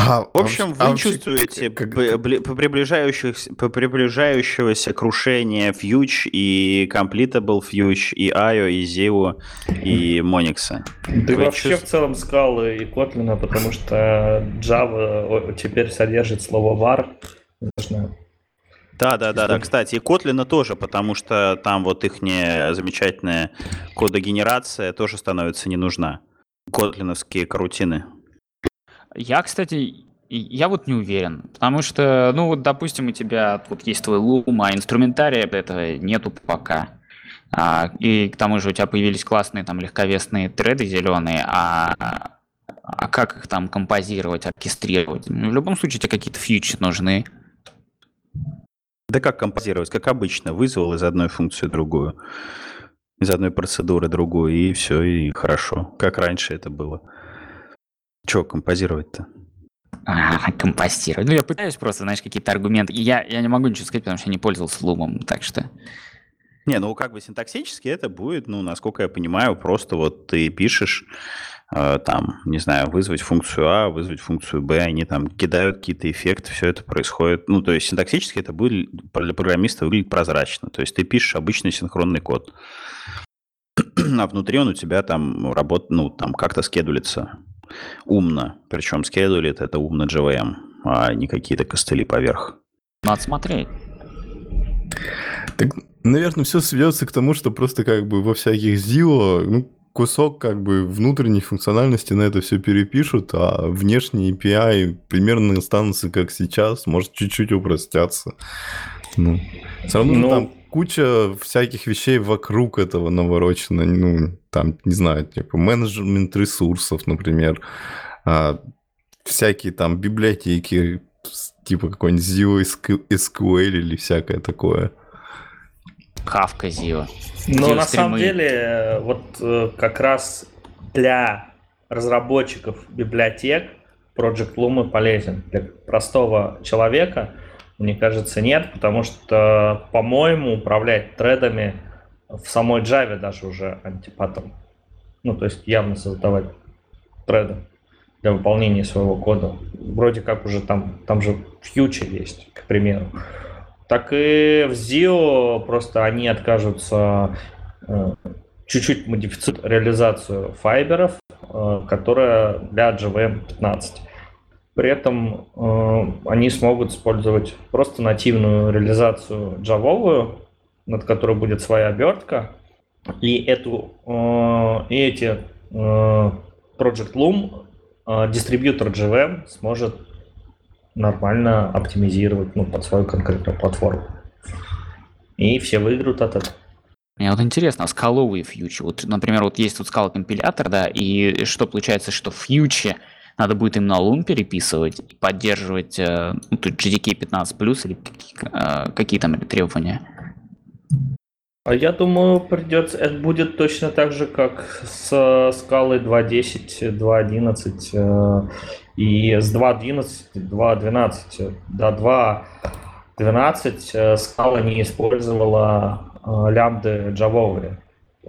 А, В общем, вы чувствуете как- по приближающихся, по приближающегося крушения Fuge и Completable Fuge, и IO, и Zio, и Monix. Да Вы вообще чувств- в целом скалы и Kotlin, потому что Java теперь содержит слово var. Нужно Да, да, да, да. Кстати, и Kotlin тоже, потому что там вот их замечательная кодогенерация тоже становится не нужна. Котлиновские карутины. Я, кстати, я вот не уверен, потому что, ну вот, допустим, у тебя вот есть твой лум, а инструментария этого нету пока. А, и к тому же у тебя появились классные там легковесные треды зеленые, а, а как их там композировать, оркестрировать? Ну, в любом случае тебе какие-то фьючи нужны. Да как композировать? Как обычно, вызвал из одной функции другую, из одной процедуры другую, и все, и хорошо. Как раньше это было. Че композировать-то? А, (laughs) компостировать. Ну, я пытаюсь просто, знаешь, какие-то аргументы. Я, я не могу ничего сказать, потому что я не пользовался лумом, так что... Не, ну как бы синтаксически это будет, ну, насколько я понимаю, просто вот ты пишешь э, там, не знаю, вызвать функцию А, вызвать функцию Б, они там кидают какие-то эффекты, все это происходит. Ну, то есть синтаксически это будет для программиста выглядит прозрачно. То есть ты пишешь обычный синхронный код, (clears throat) а внутри он у тебя там работает, ну, там как-то скедулится умно. Причем скедулит это умно JVM, а не какие-то костыли поверх. Надо смотреть. Так, наверное, все сведется к тому, что просто как бы во всяких ZIO, ну, кусок как бы внутренней функциональности на это все перепишут, а внешние API примерно останутся как сейчас, может чуть-чуть упростятся. Ну, все равно Ну- там куча всяких вещей вокруг этого наворочено, ну, там, не знаю, типа менеджмент ресурсов, например, а, всякие там библиотеки, типа какой-нибудь ZIO SQ- SQL или всякое такое. Хавка Зио. Но на стримы? самом деле, э, вот э, как раз для разработчиков библиотек Project Loom полезен. Для простого человека, мне кажется, нет, потому что, по-моему, управлять тредами в самой Java даже уже антипатом. Ну, то есть явно создавать треда для выполнения своего кода. Вроде как уже там, там же фьючер есть, к примеру. Так и в ZIO просто они откажутся э, чуть-чуть модифицируют реализацию файберов, э, которая для JVM 15. При этом э, они смогут использовать просто нативную реализацию джавовую, над которой будет своя обертка, и эту и эти Project Loom дистрибьютор JVM сможет нормально оптимизировать ну, под свою конкретную платформу. И все выиграют от этого. Мне вот интересно, а скаловые фьючи? Вот, например, вот есть тут скала компилятор, да, и что получается, что фьючи надо будет именно лун переписывать и поддерживать э, ну, тут GDK 15 или какие, э, какие там требования? А я думаю, придется, это будет точно так же, как с скалой 2.10, 2.11 э, и с 2.11, 2.12 до 2.12 скала не использовала Э, лямбды джавовые.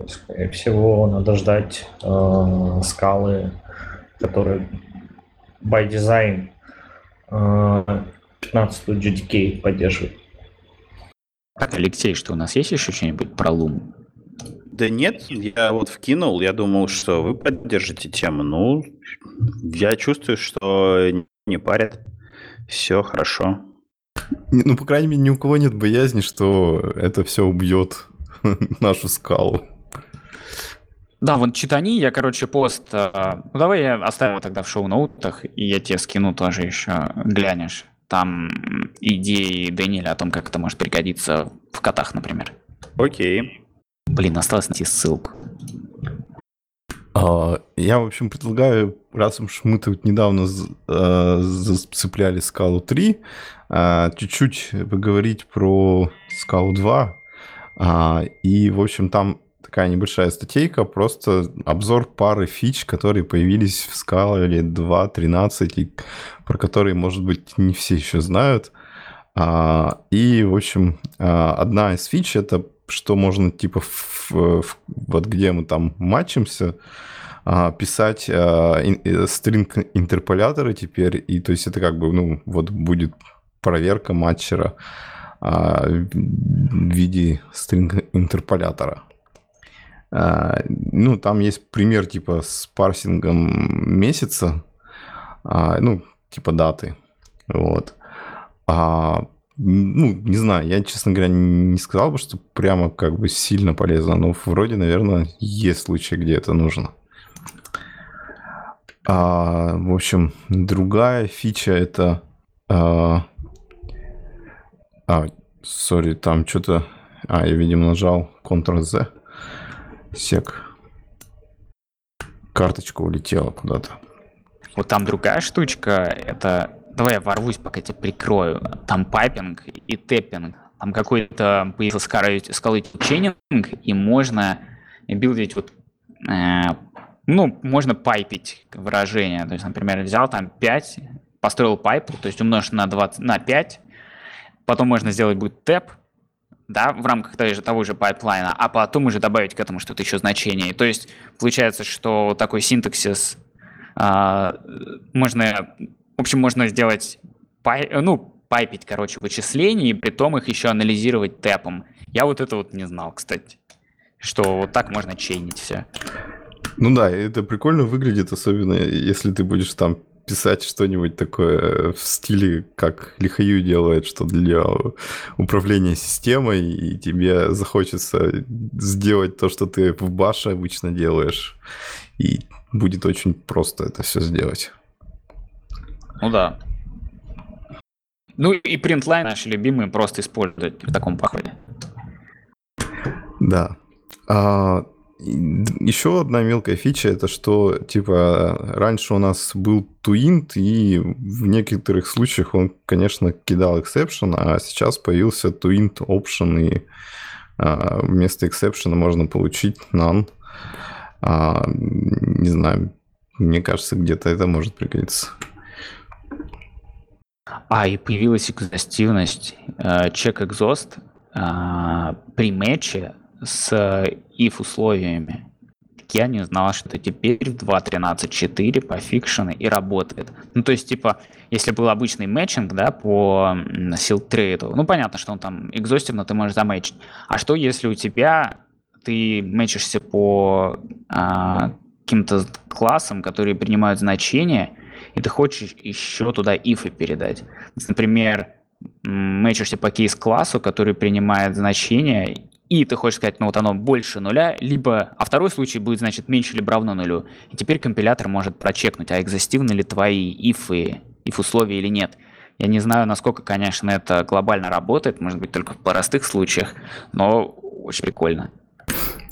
Скорее всего, надо ждать э, скалы, которые by design э, 15 GDK поддерживают. Так, Алексей, что у нас есть еще что-нибудь про Лум? Да нет, я вот вкинул, я думал, что вы поддержите тему. Ну, я чувствую, что не парят. Все хорошо. Ну, по крайней мере, ни у кого нет боязни, что это все убьет (laughs) нашу скалу. Да, вот читани, я, короче, пост... Э, ну, давай я оставим тогда в шоу-ноутах, и я тебе скину тоже еще, глянешь. Там идеи Дэниеля о том, как это может пригодиться в котах, например. Окей. Блин, осталось найти ссылку. А, я, в общем, предлагаю, раз уж мы тут недавно э, зацепляли скалу 3, а, чуть-чуть поговорить про скалу 2. А, и, в общем, там такая небольшая статейка, просто обзор пары фич, которые появились в скале 2.13, и про которые, может быть, не все еще знают. И, в общем, одна из фич — это что можно типа в, в, вот где мы там матчимся, а, писать а, э, стринг интерполяторы теперь, и то есть это как бы, ну, вот будет проверка матчера а, в виде стринг интерполятора. Ну, там есть пример типа с парсингом месяца, ну, типа даты, вот ну, не знаю, я, честно говоря, не сказал бы, что прямо как бы сильно полезно, но вроде, наверное, есть случаи, где это нужно. А, в общем, другая фича это... А, а sorry, там что-то... А, я, видимо, нажал Ctrl-Z. Сек. Карточка улетела куда-то. Вот там другая штучка, это Давай я ворвусь, пока тебя прикрою. Там piping и tapping. Там какой-то появился Scala chaining, и можно билдить вот э, ну, можно пайпить выражение. То есть, например, взял там 5, построил pipe, то есть умножить на, 20, на 5, потом можно сделать будет tap, да, в рамках того же, того же пайплайна, а потом уже добавить к этому что-то еще значение. То есть получается, что такой синтаксис э, можно в общем, можно сделать, пай, ну, пайпить, короче, вычисления, и при том их еще анализировать tap ом. Я вот это вот не знал, кстати, что вот так можно чейнить все. Ну да, это прикольно выглядит, особенно если ты будешь там писать что-нибудь такое в стиле, как Лихаю делает, что для управления системой, и тебе захочется сделать то, что ты в баше обычно делаешь, и будет очень просто это все сделать. Ну да. Ну и принтлайн наши любимые просто используют в таком походе. Да. А, еще одна мелкая фича, это что, типа, раньше у нас был туинт, и в некоторых случаях он, конечно, кидал exception, а сейчас появился tuint option, и а, вместо exception можно получить none. А, не знаю, мне кажется, где-то это может пригодиться. А, и появилась экзостивность э, check exhaust э, при матче с if условиями. я не знал, что теперь в 2.13.4 по фикшену и работает. Ну, то есть, типа, если был обычный мэтчинг, да, по силтрейду, ну, понятно, что он там экзостивно ты можешь замэчить. А что, если у тебя ты мэчишься по а, каким-то классам, которые принимают значения, и ты хочешь еще туда ифы передать. Например, мэчишься по кейс-классу, который принимает значения, и ты хочешь сказать, ну вот оно больше нуля, либо, а второй случай будет, значит, меньше либо равно нулю. И теперь компилятор может прочекнуть, а экзостивны ли твои ифы, if условия или нет. Я не знаю, насколько, конечно, это глобально работает, может быть, только в простых случаях, но очень прикольно.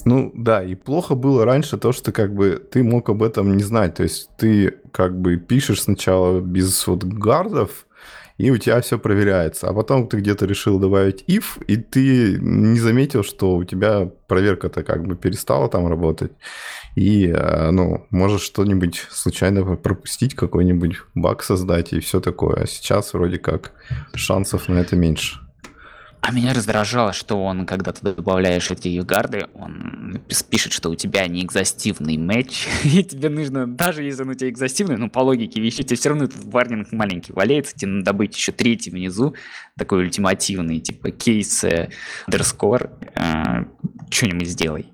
Ну да, и плохо было раньше то, что как бы ты мог об этом не знать. То есть ты как бы пишешь сначала без вот гардов, и у тебя все проверяется. А потом ты где-то решил добавить if, и ты не заметил, что у тебя проверка-то как бы перестала там работать. И, э, ну, можешь что-нибудь случайно пропустить, какой-нибудь баг создать и все такое. А сейчас вроде как шансов на это меньше. А меня раздражало, что он, когда ты добавляешь эти югарды, он пишет, что у тебя не экзостивный матч, (laughs) и тебе нужно, даже если он у тебя экзостивный, ну, по логике вещей, тебе все равно этот варнинг маленький валяется, тебе надо добыть еще третий внизу, такой ультимативный, типа кейс underscore, э, что-нибудь сделай.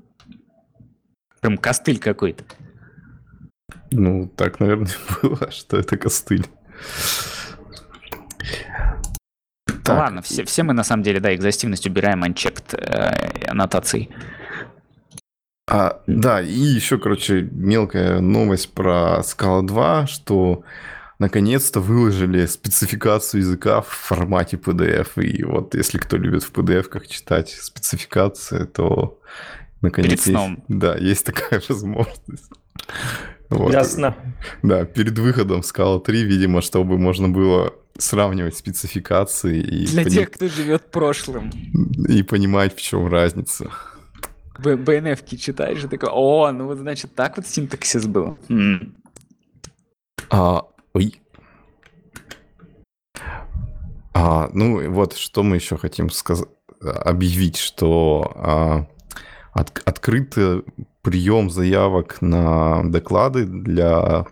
Прям костыль какой-то. Ну, так, наверное, (laughs) было, что это костыль. Так. Ладно, все, все мы на самом деле, да, экзостивность убираем unchecked э, аннотаций. А, да, и еще, короче, мелкая новость про Scala 2, что наконец-то выложили спецификацию языка в формате PDF. И вот если кто любит в PDF как читать спецификации, то наконец есть, да, есть такая (laughs) возможность. Вот. Ясно. Да, перед выходом Scala 3, видимо, чтобы можно было сравнивать спецификации. И Для пони... тех, кто живет прошлым. И понимать, в чем разница. БНФ читаешь и такой, о, ну вот значит так вот синтаксис был. М. А, ой. А, ну вот, что мы еще хотим сказать, объявить, что а, от, открытый прием заявок на доклады для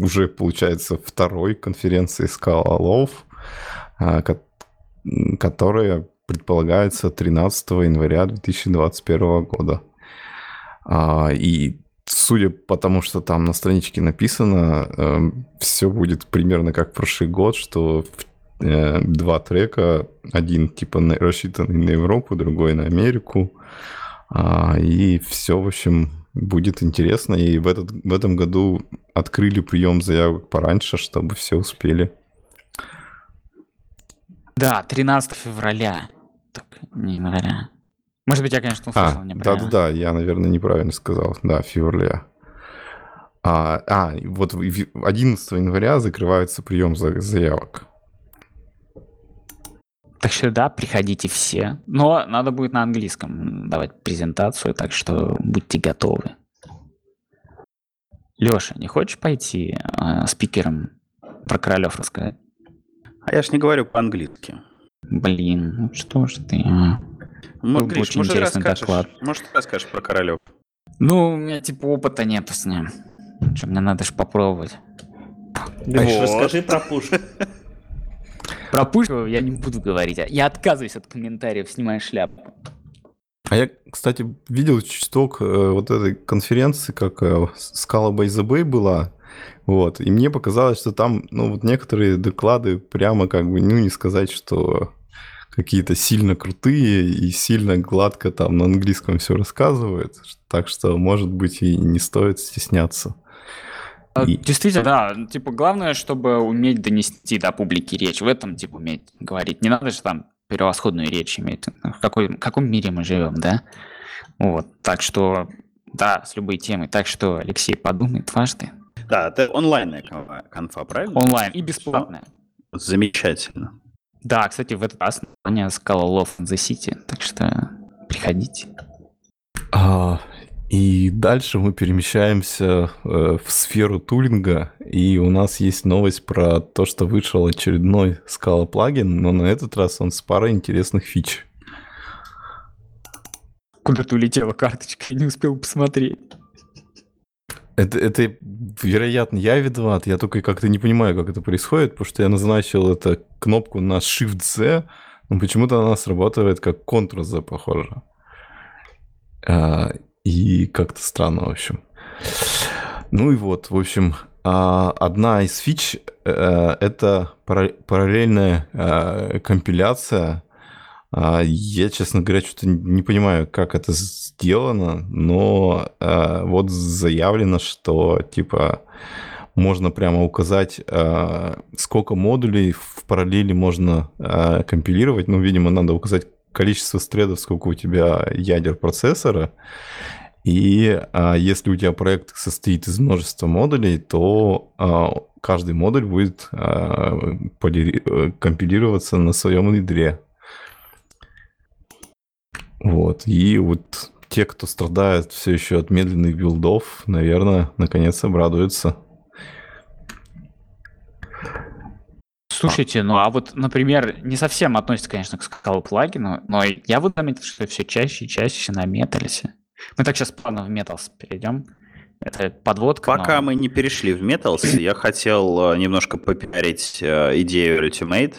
уже, получается, второй конференции скалолов, а, которая предполагается 13 января 2021 года. А, и судя по тому, что там на страничке написано, эм, все будет примерно как прошлый год, что э, два трека, один типа рассчитанный на Европу, другой на Америку, а, и все, в общем, будет интересно. И в, этот, в этом году открыли прием заявок пораньше, чтобы все успели. Да, 13 февраля. Не января. Может быть, я, конечно, услышал а, неправильно. Да-да-да, я, наверное, неправильно сказал. Да, февраля. А, а, вот 11 января закрывается прием заявок. Так что да, приходите все. Но надо будет на английском давать презентацию, так что будьте готовы. Леша, не хочешь пойти э, спикером про королев рассказать? А я ж не говорю по-английски. Блин, ну что ж ты, а? Ну, Гриш, очень может, интересный доклад. Может, ты расскажешь про королев? Ну, у меня типа опыта нету с ним. Что, мне надо же попробовать. Гриш, вот. расскажи про пушку. (laughs) Про пушку я не буду говорить. Я отказываюсь от комментариев, снимаю шляпу. А я, кстати, видел чуток э, вот этой конференции, как э, Scala by the Bay была, вот, и мне показалось, что там, ну, вот некоторые доклады прямо как бы, ну, не сказать, что какие-то сильно крутые и сильно гладко там на английском все рассказывают, так что, может быть, и не стоит стесняться. А, и... Действительно, да. Типа, главное, чтобы уметь донести до публики речь. В этом, типа, уметь говорить. Не надо же там превосходную речь иметь. В, какой, в каком мире мы живем, да? Вот. Так что, да, с любой темой. Так что, Алексей, подумай дважды. Да, это онлайнная конфа, правильно? Онлайн и бесплатная. Замечательно. Да, кстати, в этот раз название Scala Love the City, так что приходите. А, и дальше мы перемещаемся э, в сферу тулинга, и у нас есть новость про то, что вышел очередной Scala плагин, но на этот раз он с парой интересных фич. Куда-то улетела карточка, я не успел посмотреть. Это, это, вероятно, я виноват. Я только как-то не понимаю, как это происходит, потому что я назначил эту кнопку на Shift-Z, но почему-то она срабатывает как Ctrl-Z, похоже. А, и как-то странно, в общем. Ну и вот, в общем, а, одна из фич э, это параллельная э, компиляция. А, я, честно говоря, что-то не понимаю, как это сделано, но э, вот заявлено, что типа можно прямо указать, сколько модулей в параллели можно компилировать. Ну, видимо, надо указать количество стредов, сколько у тебя ядер процессора. И а, если у тебя проект состоит из множества модулей, то а, каждый модуль будет а, э, компилироваться на своем ядре. Вот. И вот те, кто страдает все еще от медленных билдов, наверное, наконец обрадуются. Слушайте, ну а вот, например, не совсем относится, конечно, к скалу плагину, но я вот заметил, что все чаще и чаще на металисе. Мы так сейчас плавно в Metals перейдем. Это подводка. Пока но... мы не перешли в Metals, (clears throat) я хотел э, немножко попиарить э, идею Ultimate.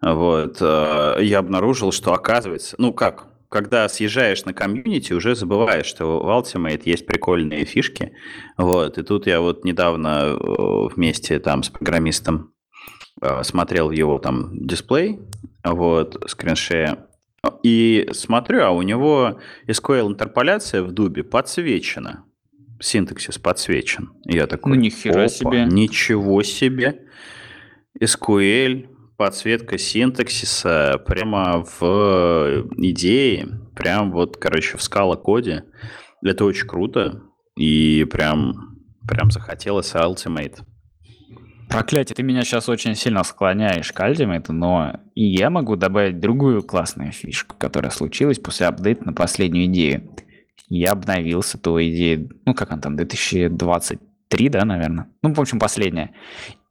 Вот. Э, я обнаружил, что оказывается, ну как, когда съезжаешь на комьюнити, уже забываешь, что в Ultimate есть прикольные фишки. Вот. И тут я вот недавно вместе там с программистом смотрел его там дисплей, вот, скриншея, и смотрю, а у него SQL-интерполяция в дубе подсвечена. Синтаксис подсвечен. я такой, ну, нихера себе. Ничего себе. SQL, подсветка синтаксиса прямо в идее, прям вот, короче, в скала коде. Это очень круто. И прям, прям захотелось Ultimate. Проклятие, ты меня сейчас очень сильно склоняешь к Ultimate, но и я могу добавить другую классную фишку, которая случилась после апдейта на последнюю идею. Я обновился той идеей, ну как он там, 2023, да, наверное? Ну, в общем, последняя.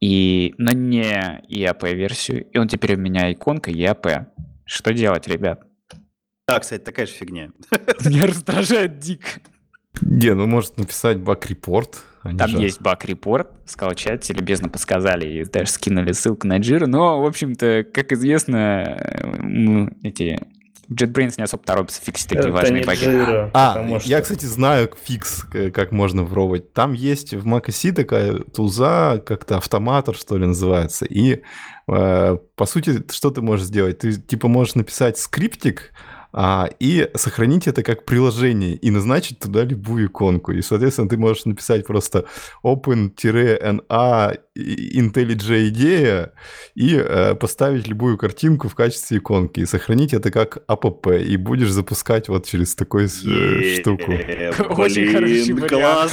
И на не EAP-версию, и он теперь у меня иконка EAP. Что делать, ребят? Да, кстати, такая же фигня. (laughs) Меня раздражает дико. Не, ну может написать баг-репорт. Там же... есть баг-репорт, скачать, любезно подсказали и даже скинули ссылку на Jira, но, в общем-то, как известно, эти JetBrains не особо торопится фиксить такие Это важные баги. а, что... я, кстати, знаю фикс, как можно вровать. Там есть в macOS такая туза, как-то автоматор, что ли, называется. И, э, по сути, что ты можешь сделать? Ты, типа, можешь написать скриптик, а, и сохранить это как приложение и назначить туда любую иконку. И, соответственно, ты можешь написать просто open-na IntelliJ идея и э, поставить любую картинку в качестве иконки и сохранить это как app и будешь запускать вот через такую э, штуку. Очень хороший класс.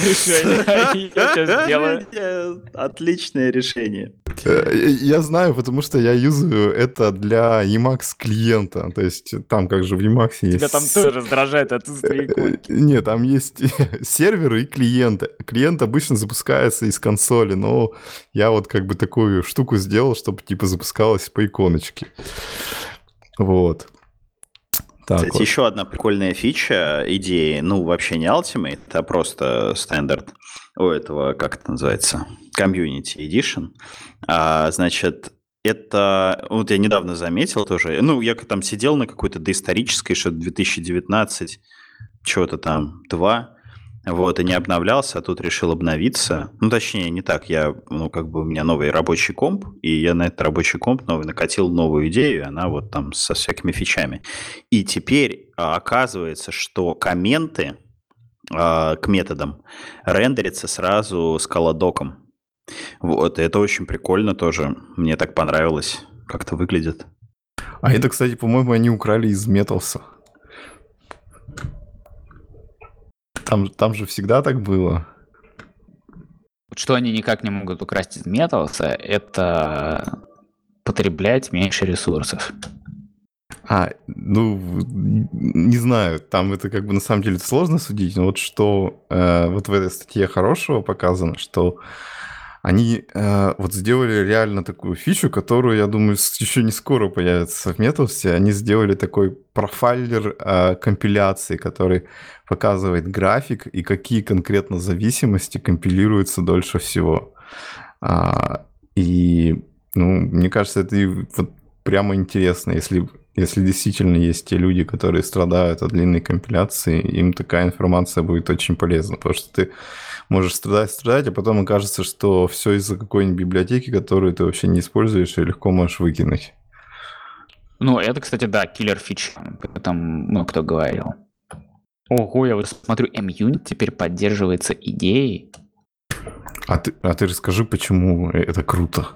(laughs) Отличное решение. Э, я знаю, потому что я юзаю это для Emacs клиента. То есть там как же в Emacs есть... Тебя там тоже раздражает отсутствие иконки. Нет, там есть (laughs) серверы и клиенты. Клиент обычно запускается из консоли, но я вот как бы такую штуку сделал, чтобы типа запускалось по иконочке. Вот. Так Кстати, вот. еще одна прикольная фича идеи, ну, вообще не Ultimate, а просто стандарт у этого, как это называется, Community Edition. А, значит, это, вот я недавно заметил тоже, ну, я там сидел на какой-то доисторической, что 2019, чего-то там, 2, вот, и не обновлялся, а тут решил обновиться. Ну, точнее, не так. Я, ну, как бы у меня новый рабочий комп, и я на этот рабочий комп новый накатил новую идею, и она вот там со всякими фичами. И теперь а, оказывается, что комменты э, к методам рендерятся сразу с колодоком. Вот, это очень прикольно тоже. Мне так понравилось, как это выглядит. А это, кстати, по-моему, они украли из Металса. Там, там же всегда так было. Что они никак не могут украсть из Металса, это потреблять меньше ресурсов. А, ну, не знаю, там это как бы на самом деле сложно судить, но вот что э, вот в этой статье хорошего показано, что они э, вот сделали реально такую фичу, которую, я думаю, еще не скоро появится в Металсе. Они сделали такой профайлер э, компиляции, который показывает график и какие конкретно зависимости компилируются дольше всего. А, и, ну, мне кажется, это вот прямо интересно, если если действительно есть те люди, которые страдают от длинной компиляции, им такая информация будет очень полезна, потому что ты можешь страдать, страдать, а потом окажется, что все из-за какой-нибудь библиотеки, которую ты вообще не используешь, и легко можешь выкинуть. Ну, это, кстати, да, киллер фич. Там, ну, кто говорил. Ого, я вот смотрю, MUnit теперь поддерживается идеей. А ты, а ты расскажи, почему это круто.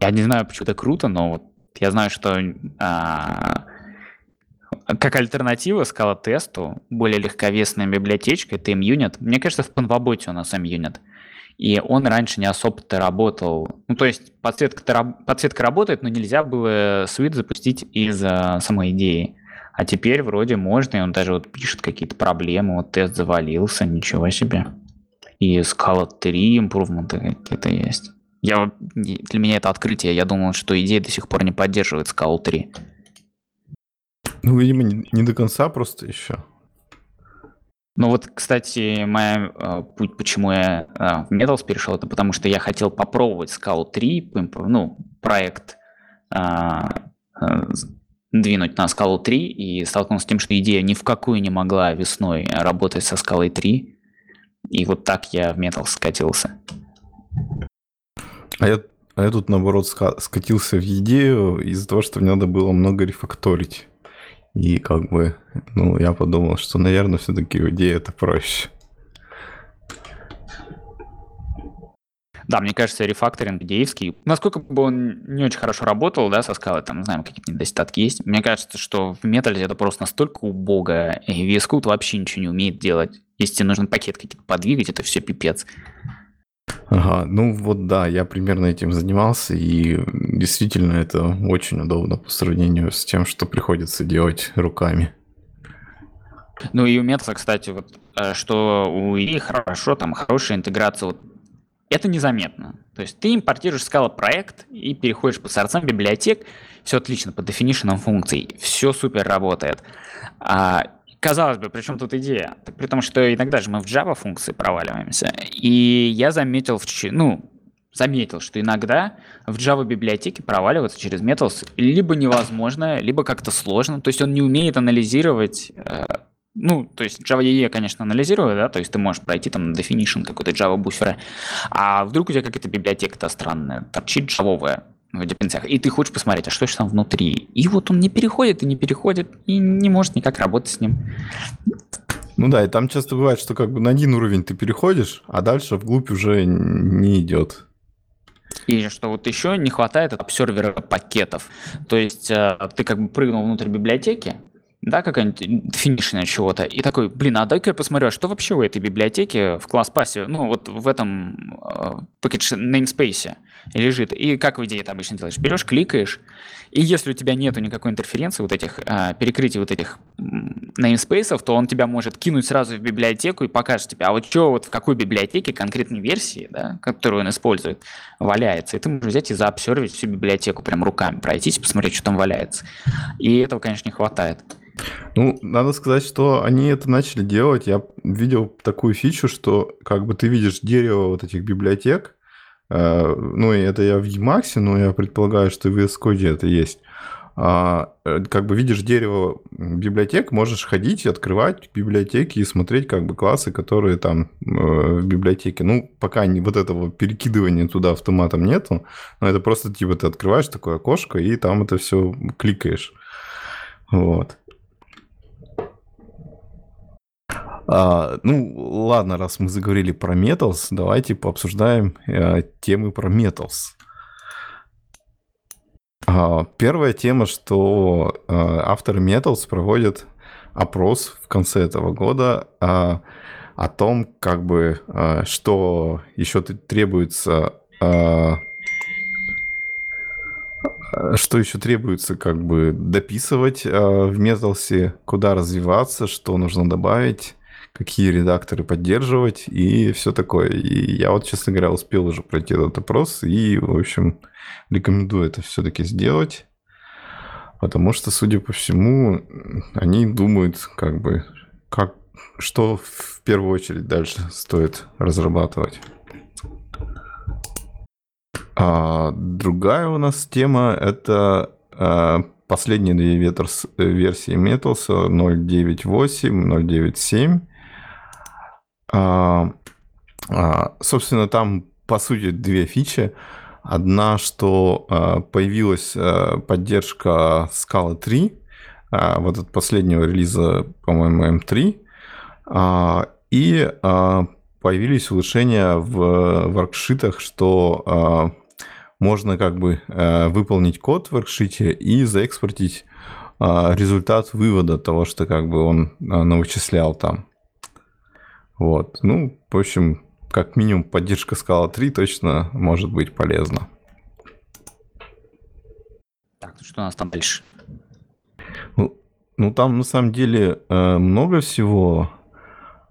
Я не знаю, почему это круто, но вот я знаю, что а, как альтернатива скала тесту, более легковесная библиотечка, это MUnit. Мне кажется, в Panvabote у нас MUnit. И он раньше не особо-то работал. Ну, то есть подсветка, подсветка работает, но нельзя было Sweet запустить из-за самой идеи. А теперь вроде можно, и он даже вот пишет какие-то проблемы, вот тест завалился, ничего себе. И Scala 3 импрувменты какие-то есть. Я, для меня это открытие. Я думал, что идея до сих пор не поддерживает Scala 3. Ну, видимо, не, не до конца просто еще. Ну вот, кстати, моя э, путь, почему я э, в Metals перешел, это потому что я хотел попробовать Scala 3, ну, проект э, э, двинуть на Scala 3 и столкнулся с тем, что идея ни в какую не могла весной работать со Scala 3. И вот так я в Metals скатился. А я, а я тут, наоборот, скатился в идею из-за того, что мне надо было много рефакторить. И как бы, ну, я подумал, что, наверное, все-таки идея это проще. Да, мне кажется, рефакторинг идеевский, насколько бы он не очень хорошо работал, да, со скалой, там, знаем, какие-то недостатки есть, мне кажется, что в металле это просто настолько убого, и VS Code вообще ничего не умеет делать. Если тебе нужен пакет какие-то подвигать, это все пипец. Ага, ну вот да, я примерно этим занимался, и действительно это очень удобно по сравнению с тем, что приходится делать руками. Ну и у Метса, кстати, вот, э, что у ИИ хорошо, там хорошая интеграция, вот, это незаметно. То есть ты импортируешь скала проект и переходишь по сорцам библиотек, все отлично, по definition функций, все супер работает. А Казалось бы, при чем тут идея? При том, что иногда же мы в Java функции проваливаемся. И я заметил, в, ну, заметил, что иногда в Java библиотеке проваливаться через Metals либо невозможно, либо как-то сложно. То есть он не умеет анализировать э, ну, то есть Java EE, конечно, анализирует, да, то есть ты можешь пройти там на definition какой-то Java буфера, а вдруг у тебя какая-то библиотека-то странная, торчит джавовая, в депенсах, и ты хочешь посмотреть, а что же там внутри. И вот он не переходит и не переходит, и не может никак работать с ним. Ну да, и там часто бывает, что как бы на один уровень ты переходишь, а дальше вглубь уже не идет. И что вот еще не хватает обсервера пакетов. То есть э, ты как бы прыгнул внутрь библиотеки, да, какая-нибудь финишная чего-то, и такой, блин, а дай-ка я посмотрю, а что вообще в этой библиотеке в класс-пассе, ну, вот в этом э, package namespace лежит. И как в идее это обычно делаешь? Берешь, кликаешь, и если у тебя нету никакой интерференции, вот этих, э, перекрытий вот этих namespace, то он тебя может кинуть сразу в библиотеку и покажет тебе, а вот что вот в какой библиотеке конкретной версии, да, которую он использует, валяется. И ты можешь взять и заобсервить всю библиотеку прям руками, пройтись, посмотреть, что там валяется. И этого, конечно, не хватает. Ну, надо сказать, что они это начали делать. Я видел такую фичу, что как бы ты видишь дерево вот этих библиотек, э, ну, это я в Emacs, но я предполагаю, что и в VS Code это есть. А, э, как бы видишь дерево библиотек, можешь ходить и открывать библиотеки и смотреть как бы классы, которые там э, в библиотеке. Ну, пока не, вот этого перекидывания туда автоматом нету, но это просто типа ты открываешь такое окошко и там это все кликаешь. Вот. А, ну, ладно, раз мы заговорили про Metals, давайте пообсуждаем э, темы про Metals. А, первая тема, что э, авторы Metals проводят опрос в конце этого года э, о том, как бы, э, что еще требуется э, что еще требуется как бы дописывать э, в Металсе, куда развиваться, что нужно добавить какие редакторы поддерживать и все такое. И я вот, честно говоря, успел уже пройти этот опрос и, в общем, рекомендую это все-таки сделать. Потому что, судя по всему, они думают, как бы, как, что в первую очередь дальше стоит разрабатывать. А другая у нас тема это а, последние две версии Metals 0.9.8, 0.9.7. А, а, собственно, там, по сути, две фичи. Одна, что а, появилась поддержка Scala 3, а, вот от последнего релиза, по-моему, M3. А, и появились улучшения в воркшитах, что можно как бы выполнить код в воркшите и заэкспортить результат вывода того, что как бы он навычислял там. Вот. Ну, в общем, как минимум поддержка скала 3 точно может быть полезна. Так, ну что у нас там дальше? Ну, ну там на самом деле э, много всего.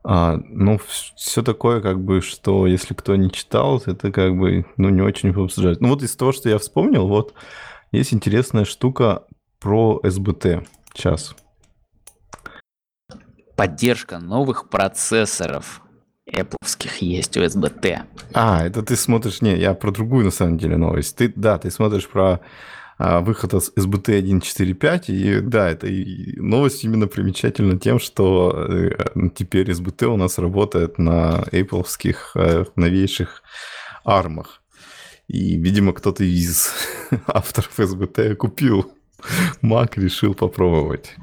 А, ну, все такое, как бы, что если кто не читал, это как бы, ну, не очень обсуждать. Ну, вот из того, что я вспомнил, вот есть интересная штука про СБТ. Сейчас. Поддержка новых процессоров Apple есть у SBT. А, это ты смотришь... Не, я про другую, на самом деле, новость. Ты, да, ты смотришь про а, выход из SBT 1.4.5. И да, это и новость именно примечательна тем, что э, теперь SBT у нас работает на Apple э, новейших армах. И, видимо, кто-то из (laughs) авторов SBT купил Mac, решил попробовать.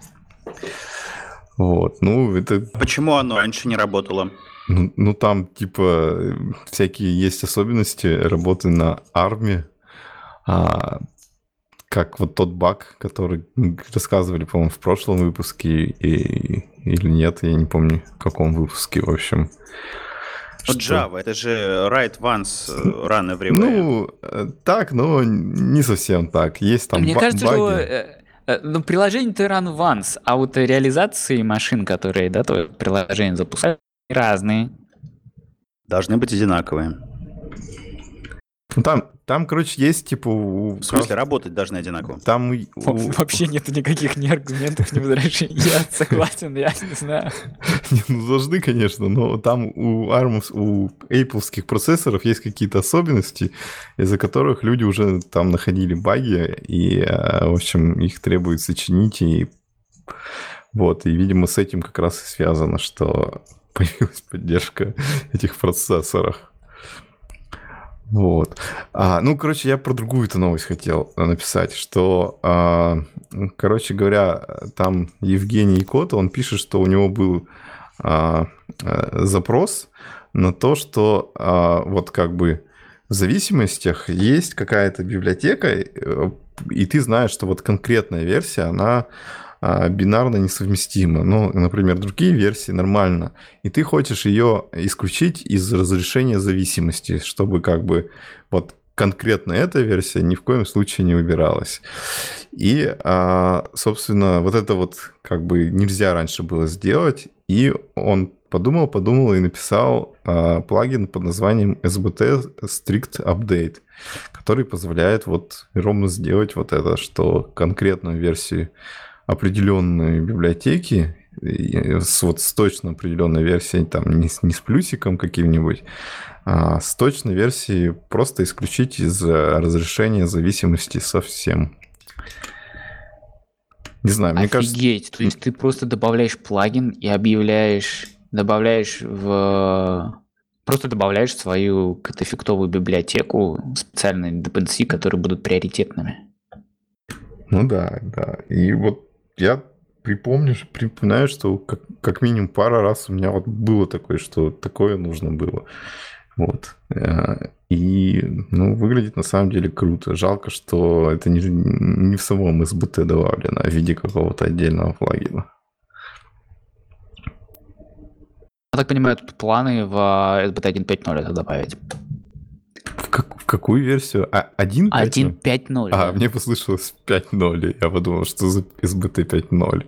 Вот, ну это... Почему оно раньше не работало? Ну, ну там, типа, всякие есть особенности работы на арме. А, как вот тот баг, который рассказывали, по-моему, в прошлом выпуске, и, или нет, я не помню, в каком выпуске, в общем. Вот что... Java, это же write once, э, run everywhere. Ну, э, так, но не совсем так. Есть там Мне ба- кажется, баги. что ну, приложение-то run once, а вот реализации машин, которые, да, то приложение запускают, разные. Должны быть одинаковые. Ну, там, там, короче, есть, типа... У... В смысле, работать должны одинаково? Там у... Вообще нет никаких ни аргументов, ни возражений. (laughs) Я согласен, я не знаю. Не, ну, должны, конечно, но там у ARM, у Apple процессоров есть какие-то особенности, из-за которых люди уже там находили баги, и, э, в общем, их требуется чинить, и вот, и, видимо, с этим как раз и связано, что (laughs) появилась поддержка этих процессоров. Вот. А, ну, короче, я про другую-то новость хотел написать, что, а, короче говоря, там Евгений Кота, он пишет, что у него был а, а, запрос на то, что а, вот как бы в зависимостях есть какая-то библиотека, э, и ты знаешь, что вот конкретная версия, она бинарно несовместима. Ну, например, другие версии нормально. И ты хочешь ее исключить из разрешения зависимости, чтобы как бы вот конкретно эта версия ни в коем случае не выбиралась. И, а, собственно, вот это вот как бы нельзя раньше было сделать. И он подумал, подумал и написал а, плагин под названием SBT Strict Update, который позволяет вот ровно сделать вот это, что конкретную версию определенные библиотеки, с, вот с точно определенной версией, там не с, не с плюсиком каким-нибудь, а с точной версией просто исключить из разрешения зависимости совсем. Не знаю, мне кажется... Офигеть, то есть ты просто добавляешь плагин и объявляешь, добавляешь в... Просто добавляешь свою катафиктовую библиотеку специальные dependency, которые будут приоритетными. Ну да, да. И вот я припомню, припоминаю, что как, как минимум пара раз у меня вот было такое, что такое нужно было. Вот. Э, и, ну, выглядит на самом деле круто. Жалко, что это не, не в самом SBT добавлено, а в виде какого-то отдельного плагина. Я так понимаю, тут планы в SBT 1.5.0 это добавить. В, как, какую версию? А, 1.5.0? 1.5.0. А, да. мне послышалось 5.0. Я подумал, что за SBT 5.0.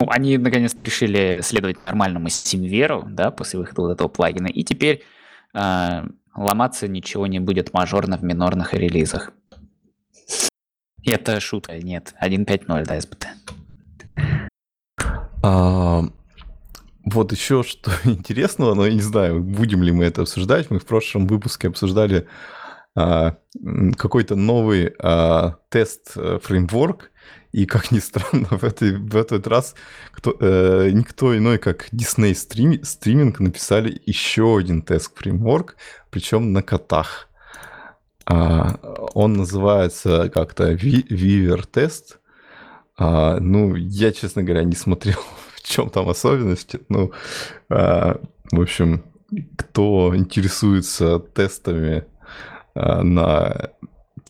Ну, они наконец решили следовать нормальному Steamware, да, после выхода вот этого плагина, и теперь э, ломаться ничего не будет мажорно в минорных релизах. Это шутка, нет. 1.5.0, да, СБТ. А, вот еще что (laughs) интересного, но я не знаю, будем ли мы это обсуждать. Мы в прошлом выпуске обсуждали а, какой-то новый а, тест-фреймворк, и, как ни (laughs) странно, в, этой, в этот раз кто, э, никто иной, как Disney Stream, Streaming, написали еще один тест-фреймворк, причем на котах. А, он называется как-то Weaver Test. А, ну, я, честно говоря, не смотрел, (laughs) чем там особенности. Ну, а, в общем, кто интересуется тестами а, на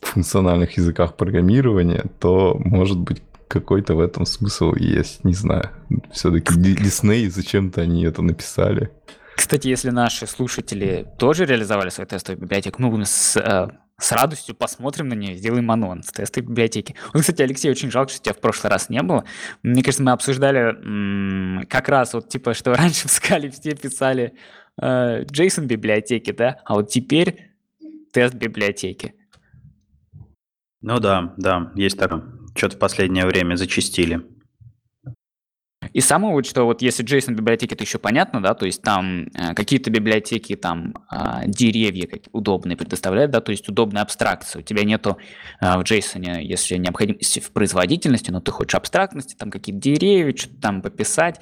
функциональных языках программирования, то, может быть, какой-то в этом смысл есть, не знаю. Все-таки Disney, зачем-то они это написали. Кстати, если наши слушатели тоже реализовали свою тестовую библиотеку, ну, с, э, с радостью посмотрим на нее, сделаем анонс тестовой библиотеки. Вот, кстати, Алексей, очень жалко, что тебя в прошлый раз не было. Мне кажется, мы обсуждали м- как раз вот типа, что (laughs) раньше в скале все писали э, JSON библиотеки, да, а вот теперь тест библиотеки. Ну да, да, есть такое. Что-то в последнее время зачистили. И самое вот, что вот если JSON библиотеки, это еще понятно, да, то есть там э, какие-то библиотеки, там э, деревья удобные предоставляют, да, то есть удобная абстракция. У тебя нету э, в JSON, если необходимости в производительности, но ты хочешь абстрактности, там какие-то деревья, что-то там пописать.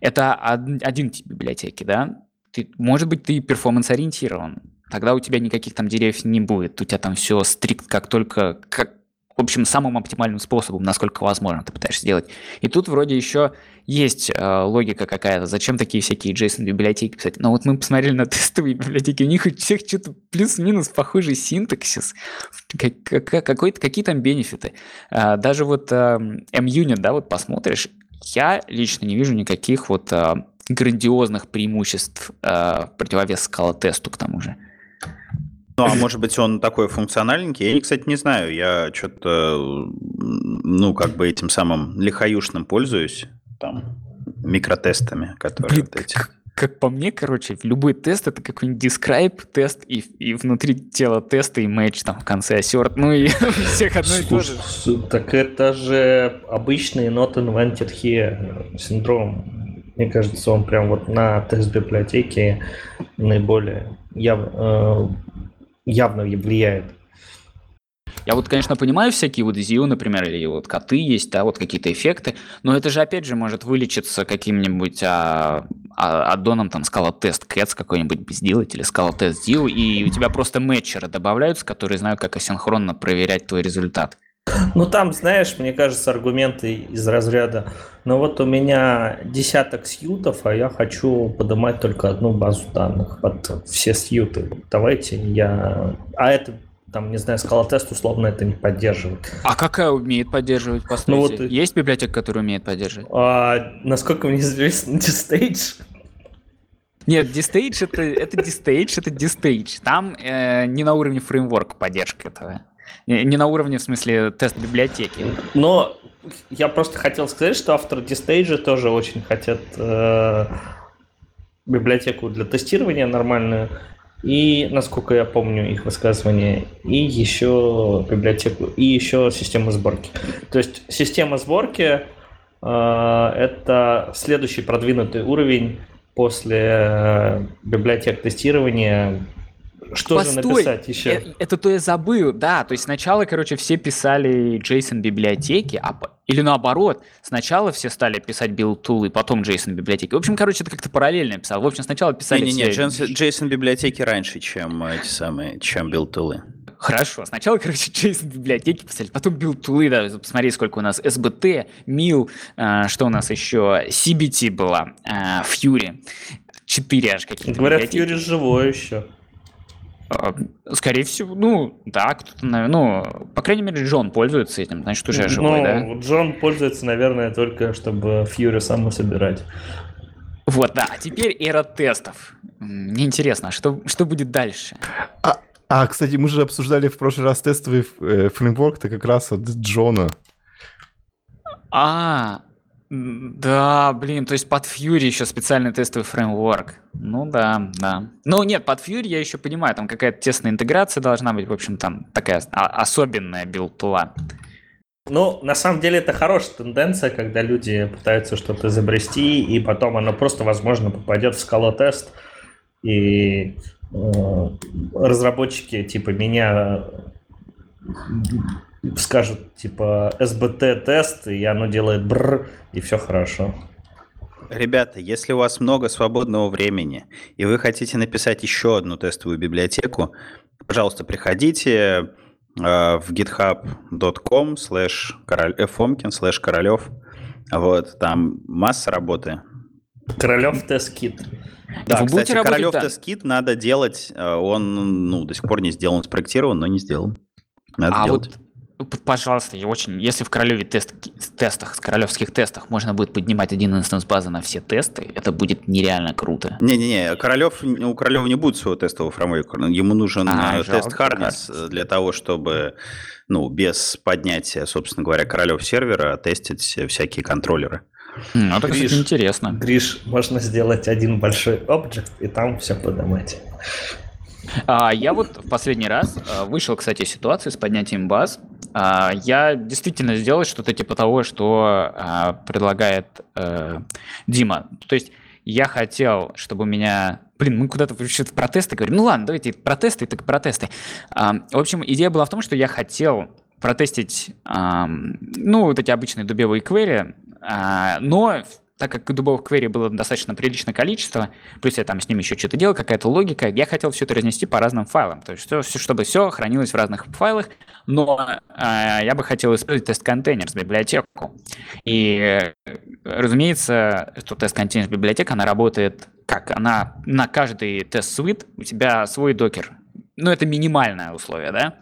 Это один тип библиотеки, да. Ты, может быть, ты перформанс-ориентирован, тогда у тебя никаких там деревьев не будет. У тебя там все стрикт, как только, как, в общем, самым оптимальным способом, насколько возможно, ты пытаешься сделать. И тут вроде еще есть э, логика какая-то, зачем такие всякие JSON-библиотеки писать. Но вот мы посмотрели на (laughs) тестовые библиотеки, у них у всех что-то плюс-минус похожий синтаксис, какой-то, какие там бенефиты. Э, даже вот э, MUnit, да, вот посмотришь, я лично не вижу никаких вот э, грандиозных преимуществ э, противовес скала-тесту к тому же. Ну, а может быть, он такой функциональненький? Я, кстати, не знаю. Я что-то, ну, как бы этим самым лихаюшным пользуюсь, там, микротестами, которые Блин, вот эти. Как, как по мне, короче, любой тест это какой-нибудь describe тест и, и внутри тела теста и match там в конце assert, ну и (laughs) всех одно и то же. Так это же обычный not invented here синдром. Мне кажется, он прям вот на тест библиотеки наиболее яв, э, явно влияет. Я вот, конечно, понимаю всякие вот ZIO, например, или вот коты есть, да, вот какие-то эффекты, но это же, опять же, может вылечиться каким-нибудь а, а, аддоном, там, Test Cats какой-нибудь сделать, или Test ZIO, и у тебя просто мэтчеры добавляются, которые знают, как асинхронно проверять твой результат. Ну, там, знаешь, мне кажется, аргументы из разряда, ну вот у меня десяток сьютов, а я хочу поднимать только одну базу данных под все сьюты. Давайте я... А это там, не знаю, скалотест условно это не поддерживает. А какая умеет поддерживать, по Ну, вот... Есть библиотека, которая умеет поддерживать? А, насколько мне известно, (laughs) Distage. Нет, Distage это, это Distage, это Distage. Там э, не на уровне фреймворка поддержка этого. Не на уровне, в смысле, тест библиотеки. Но я просто хотел сказать, что авторы Distage тоже очень хотят э, библиотеку для тестирования нормальную. И, насколько я помню их высказывание, и еще библиотеку, и еще систему сборки. То есть система сборки э, это следующий продвинутый уровень после э, библиотек тестирования, что Постой, же написать еще? Это, это то я забыл, да. То есть сначала, короче, все писали JSON библиотеки, а, или наоборот, сначала все стали писать build tool и потом JSON библиотеки. В общем, короче, это как-то параллельно писал. В общем, сначала писали. Не-не-не, все... JSON библиотеки раньше, чем эти самые, чем build tool. Хорошо, сначала, короче, JSON библиотеки писали, потом build тулы, да, посмотри, сколько у нас SBT, MIL, э, что у нас еще, CBT была, э, Fury, 4 аж какие-то. Говорят, библиотеки. Fury живой еще. А, скорее всего, ну, да, кто-то, ну, по крайней мере, Джон пользуется этим, значит, уже живой, ну, да? Джон пользуется, наверное, только чтобы Фьюри саму собирать. Вот, да, а теперь эра тестов. Мне интересно, а что, что будет дальше? А, а, кстати, мы же обсуждали в прошлый раз тестовый э, фреймворк-то как раз от Джона. А, Да, блин, то есть под Fury еще специальный тестовый фреймворк. Ну да, да. Ну нет, под Fury я еще понимаю, там какая-то тесная интеграция должна быть, в общем, там такая а, особенная build-tool а. Ну, на самом деле это хорошая тенденция, когда люди пытаются что-то изобрести, и потом оно просто, возможно, попадет в скалотест, и э, разработчики типа меня скажут типа SBT-тест, и оно делает бр, и все хорошо. Ребята, если у вас много свободного времени, и вы хотите написать еще одну тестовую библиотеку, пожалуйста, приходите э, в github.com slash fomkin slash королев. Вот, там масса работы. Королев тест-кит. Да, Вы кстати, Королев тест-кит надо делать, э, он ну, до сих пор не сделан, спроектирован, но не сделан. Надо а делать. вот Пожалуйста, я очень. Если в Королеве тест, тестах, с королевских тестах можно будет поднимать один инстанс базы на все тесты, это будет нереально круто. Не-не-не, Королев, у Королева не будет своего тестового фреймворка. Ему нужен а, э, тест Harness э, для того, чтобы ну, без поднятия, собственно говоря, Королев сервера тестить всякие контроллеры. Ну, это, Гриш, кстати, интересно. Гриш, можно сделать один большой объект и там все поднимать. А, я вот в последний раз а, вышел, кстати, из ситуации с поднятием баз. А, я действительно сделал что-то типа того, что а, предлагает а, Дима. То есть я хотел, чтобы у меня... Блин, мы куда-то вообще протесты говорим. Ну ладно, давайте протесты, так протесты. А, в общем, идея была в том, что я хотел протестить, ну, вот эти обычные дубевые квери, но так как дубовых квери было достаточно приличное количество, плюс я там с ними еще что-то делал, какая-то логика, я хотел все это разнести по разным файлам, то есть все, чтобы все хранилось в разных файлах, но э, я бы хотел использовать тест-контейнер с библиотеку. И, разумеется, что тест-контейнер с библиотека, она работает как? Она на каждый тест-свит у тебя свой докер. Ну, это минимальное условие, да?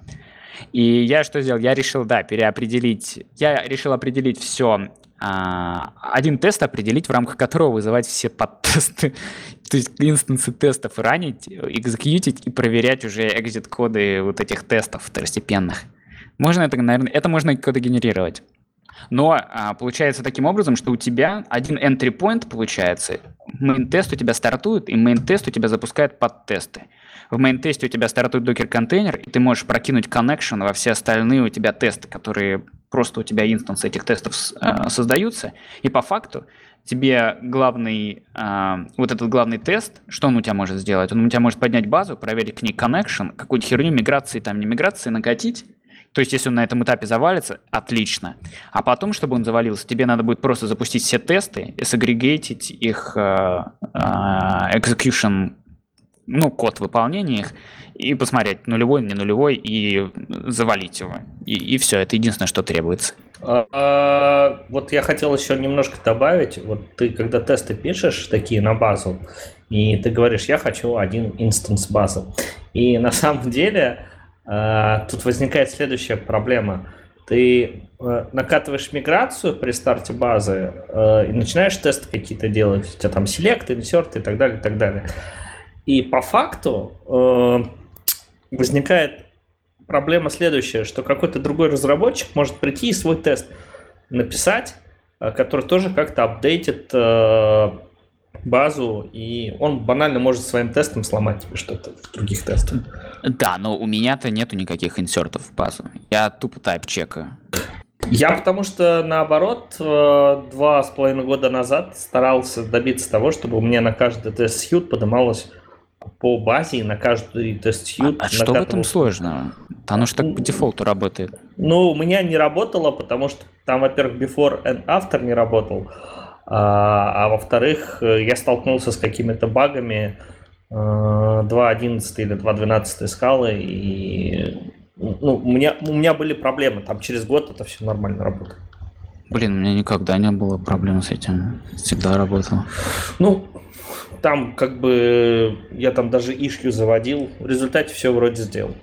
И я что сделал? Я решил, да, переопределить, я решил определить все один тест определить, в рамках которого вызывать все подтесты, (laughs) то есть инстансы тестов ранить, экзекьютить и проверять уже экзит-коды вот этих тестов второстепенных. Можно это, наверное, это можно коды генерировать. Но а, получается таким образом, что у тебя один entry point получается, main тест у тебя стартует, и main тест у тебя запускает подтесты. В main тесте у тебя стартует докер контейнер, и ты можешь прокинуть connection во все остальные у тебя тесты, которые просто у тебя инстансы этих тестов э, создаются, и по факту тебе главный, э, вот этот главный тест, что он у тебя может сделать? Он у тебя может поднять базу, проверить к ней connection, какую-то херню миграции, там не миграции, накатить, то есть, если он на этом этапе завалится, отлично. А потом, чтобы он завалился, тебе надо будет просто запустить все тесты, сагрегейтить их э, э, execution, ну, код выполнения их, и посмотреть, нулевой, не нулевой, и завалить его. И, и все, это единственное, что требуется. А, а, вот я хотел еще немножко добавить. Вот ты, когда тесты пишешь такие на базу, и ты говоришь, я хочу один инстанс базы. И на (laughs) самом деле а, тут возникает следующая проблема. Ты а, накатываешь миграцию при старте базы а, и начинаешь тесты какие-то делать. У тебя там селект, инсерт и так далее, и так далее. И по факту возникает проблема следующая, что какой-то другой разработчик может прийти и свой тест написать, э, который тоже как-то апдейтит э, базу, и он банально может своим тестом сломать тебе что-то в других тестах. Да, но у меня-то нету никаких инсертов в базу. Я тупо тайп чекаю. Я потому что, наоборот, э, два с половиной года назад старался добиться того, чтобы у меня на каждый тест сьют поднималось по базе на каждый тест сьют. А, а что в этом сложного? Оно же так по дефолту работает. Ну, у меня не работало, потому что там, во-первых, before and after не работал, а, а во-вторых, я столкнулся с какими-то багами 2.11 э, или 2.12 скалы, и ну, у, меня, у меня были проблемы, там через год это все нормально работает. Блин, у меня никогда не было проблем с этим. Всегда работал. Ну, там как бы я там даже ишью заводил. В результате все вроде сделал.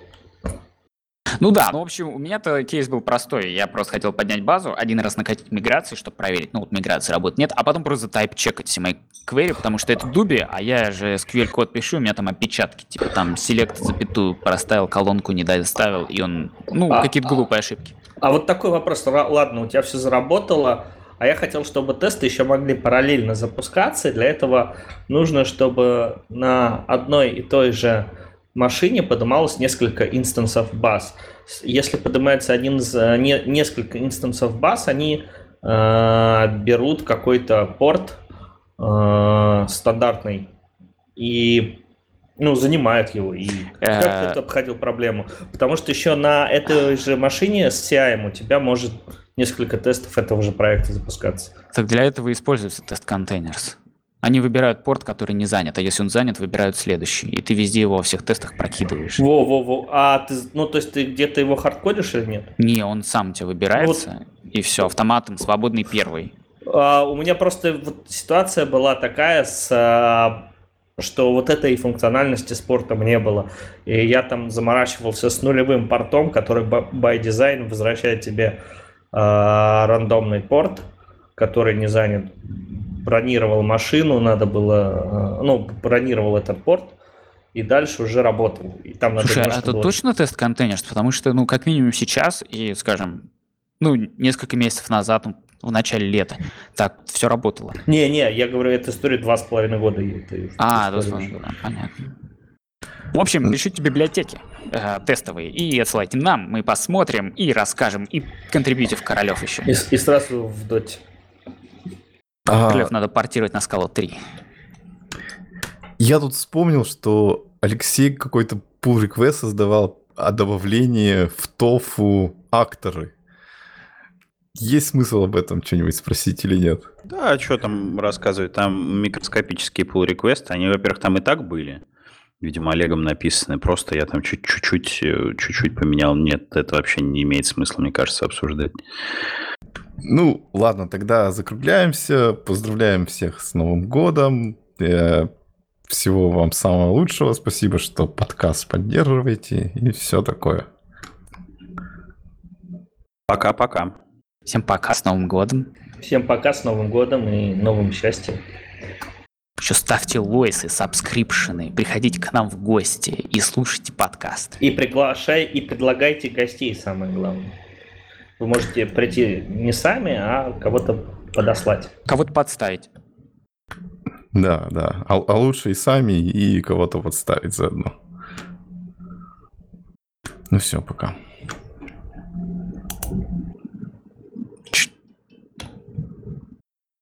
Ну да, ну в общем, у меня-то кейс был простой. Я просто хотел поднять базу, один раз накатить миграции, чтобы проверить, ну вот миграции работает, нет, а потом просто тайп чекать все мои квери, потому что это дуби, а я же SQL код пишу, у меня там опечатки, типа там селект запятую проставил, колонку не доставил, и он, ну, а, какие-то глупые ошибки. А вот такой вопрос, ладно, у тебя все заработало, А я хотел, чтобы тесты еще могли параллельно запускаться. И для этого нужно, чтобы на одной и той же машине поднималось несколько инстансов баз. Если поднимается один из э, не, несколько инстансов баз, они э, берут какой-то порт э, стандартный и ну, занимают его. И как Э. ты обходил проблему? Потому что еще на этой же машине с CI у тебя может несколько тестов этого же проекта запускаться. Так для этого используется тест контейнерс. Они выбирают порт, который не занят, а если он занят, выбирают следующий. И ты везде его во всех тестах прокидываешь. Во-во-во. А ты, ну, то есть ты где-то его хардкодишь или нет? Не, он сам тебя выбирается, и все, автоматом, свободный первый. А, у меня просто вот ситуация была такая с а, что вот этой функциональности спортом не было. И я там заморачивался с нулевым портом, который by design возвращает тебе рандомный порт, который не занят. Бронировал машину, надо было, а, ну, бронировал этот порт, и дальше уже работал. И там надо Слушай, а это было- точно тест контейнерс? Потому что, ну, как минимум сейчас и, скажем, ну, несколько месяцев назад, ну, в начале лета, так все работало. Не-не, я говорю, эта история два с половиной года. А, ты да, используешь. да, понятно. В общем, пишите библиотеки э, тестовые и отсылайте нам, мы посмотрим и расскажем, и контрибьютив Королев еще. И, и сразу в доте. А, Королев надо портировать на скалу 3. Я тут вспомнил, что Алексей какой-то pull request создавал о добавлении в тофу акторы. Есть смысл об этом что-нибудь спросить или нет? Да, что там рассказывать? Там микроскопические pull реквесты они, во-первых, там и так были. Видимо, Олегом написаны. Просто я там чуть- чуть-чуть, э, чуть-чуть поменял. Нет, это вообще не имеет смысла, мне кажется, обсуждать. Ну, ладно, тогда закругляемся. Поздравляем всех с Новым годом. Э, Всего вам самого лучшего. Спасибо, что подкаст поддерживаете и все такое. Пока-пока. Всем пока, с Новым годом. Всем пока, с Новым годом и новым счастьем. Еще ставьте лойсы, subscription ы, приходите к нам в гости и слушайте подкаст. И приглашай, и предлагайте гостей, самое главное. Вы можете прийти не сами, а кого-то подослать. Кого-то подставить. Да, да. А, а лучше и сами, и кого-то подставить заодно. Ну все, пока.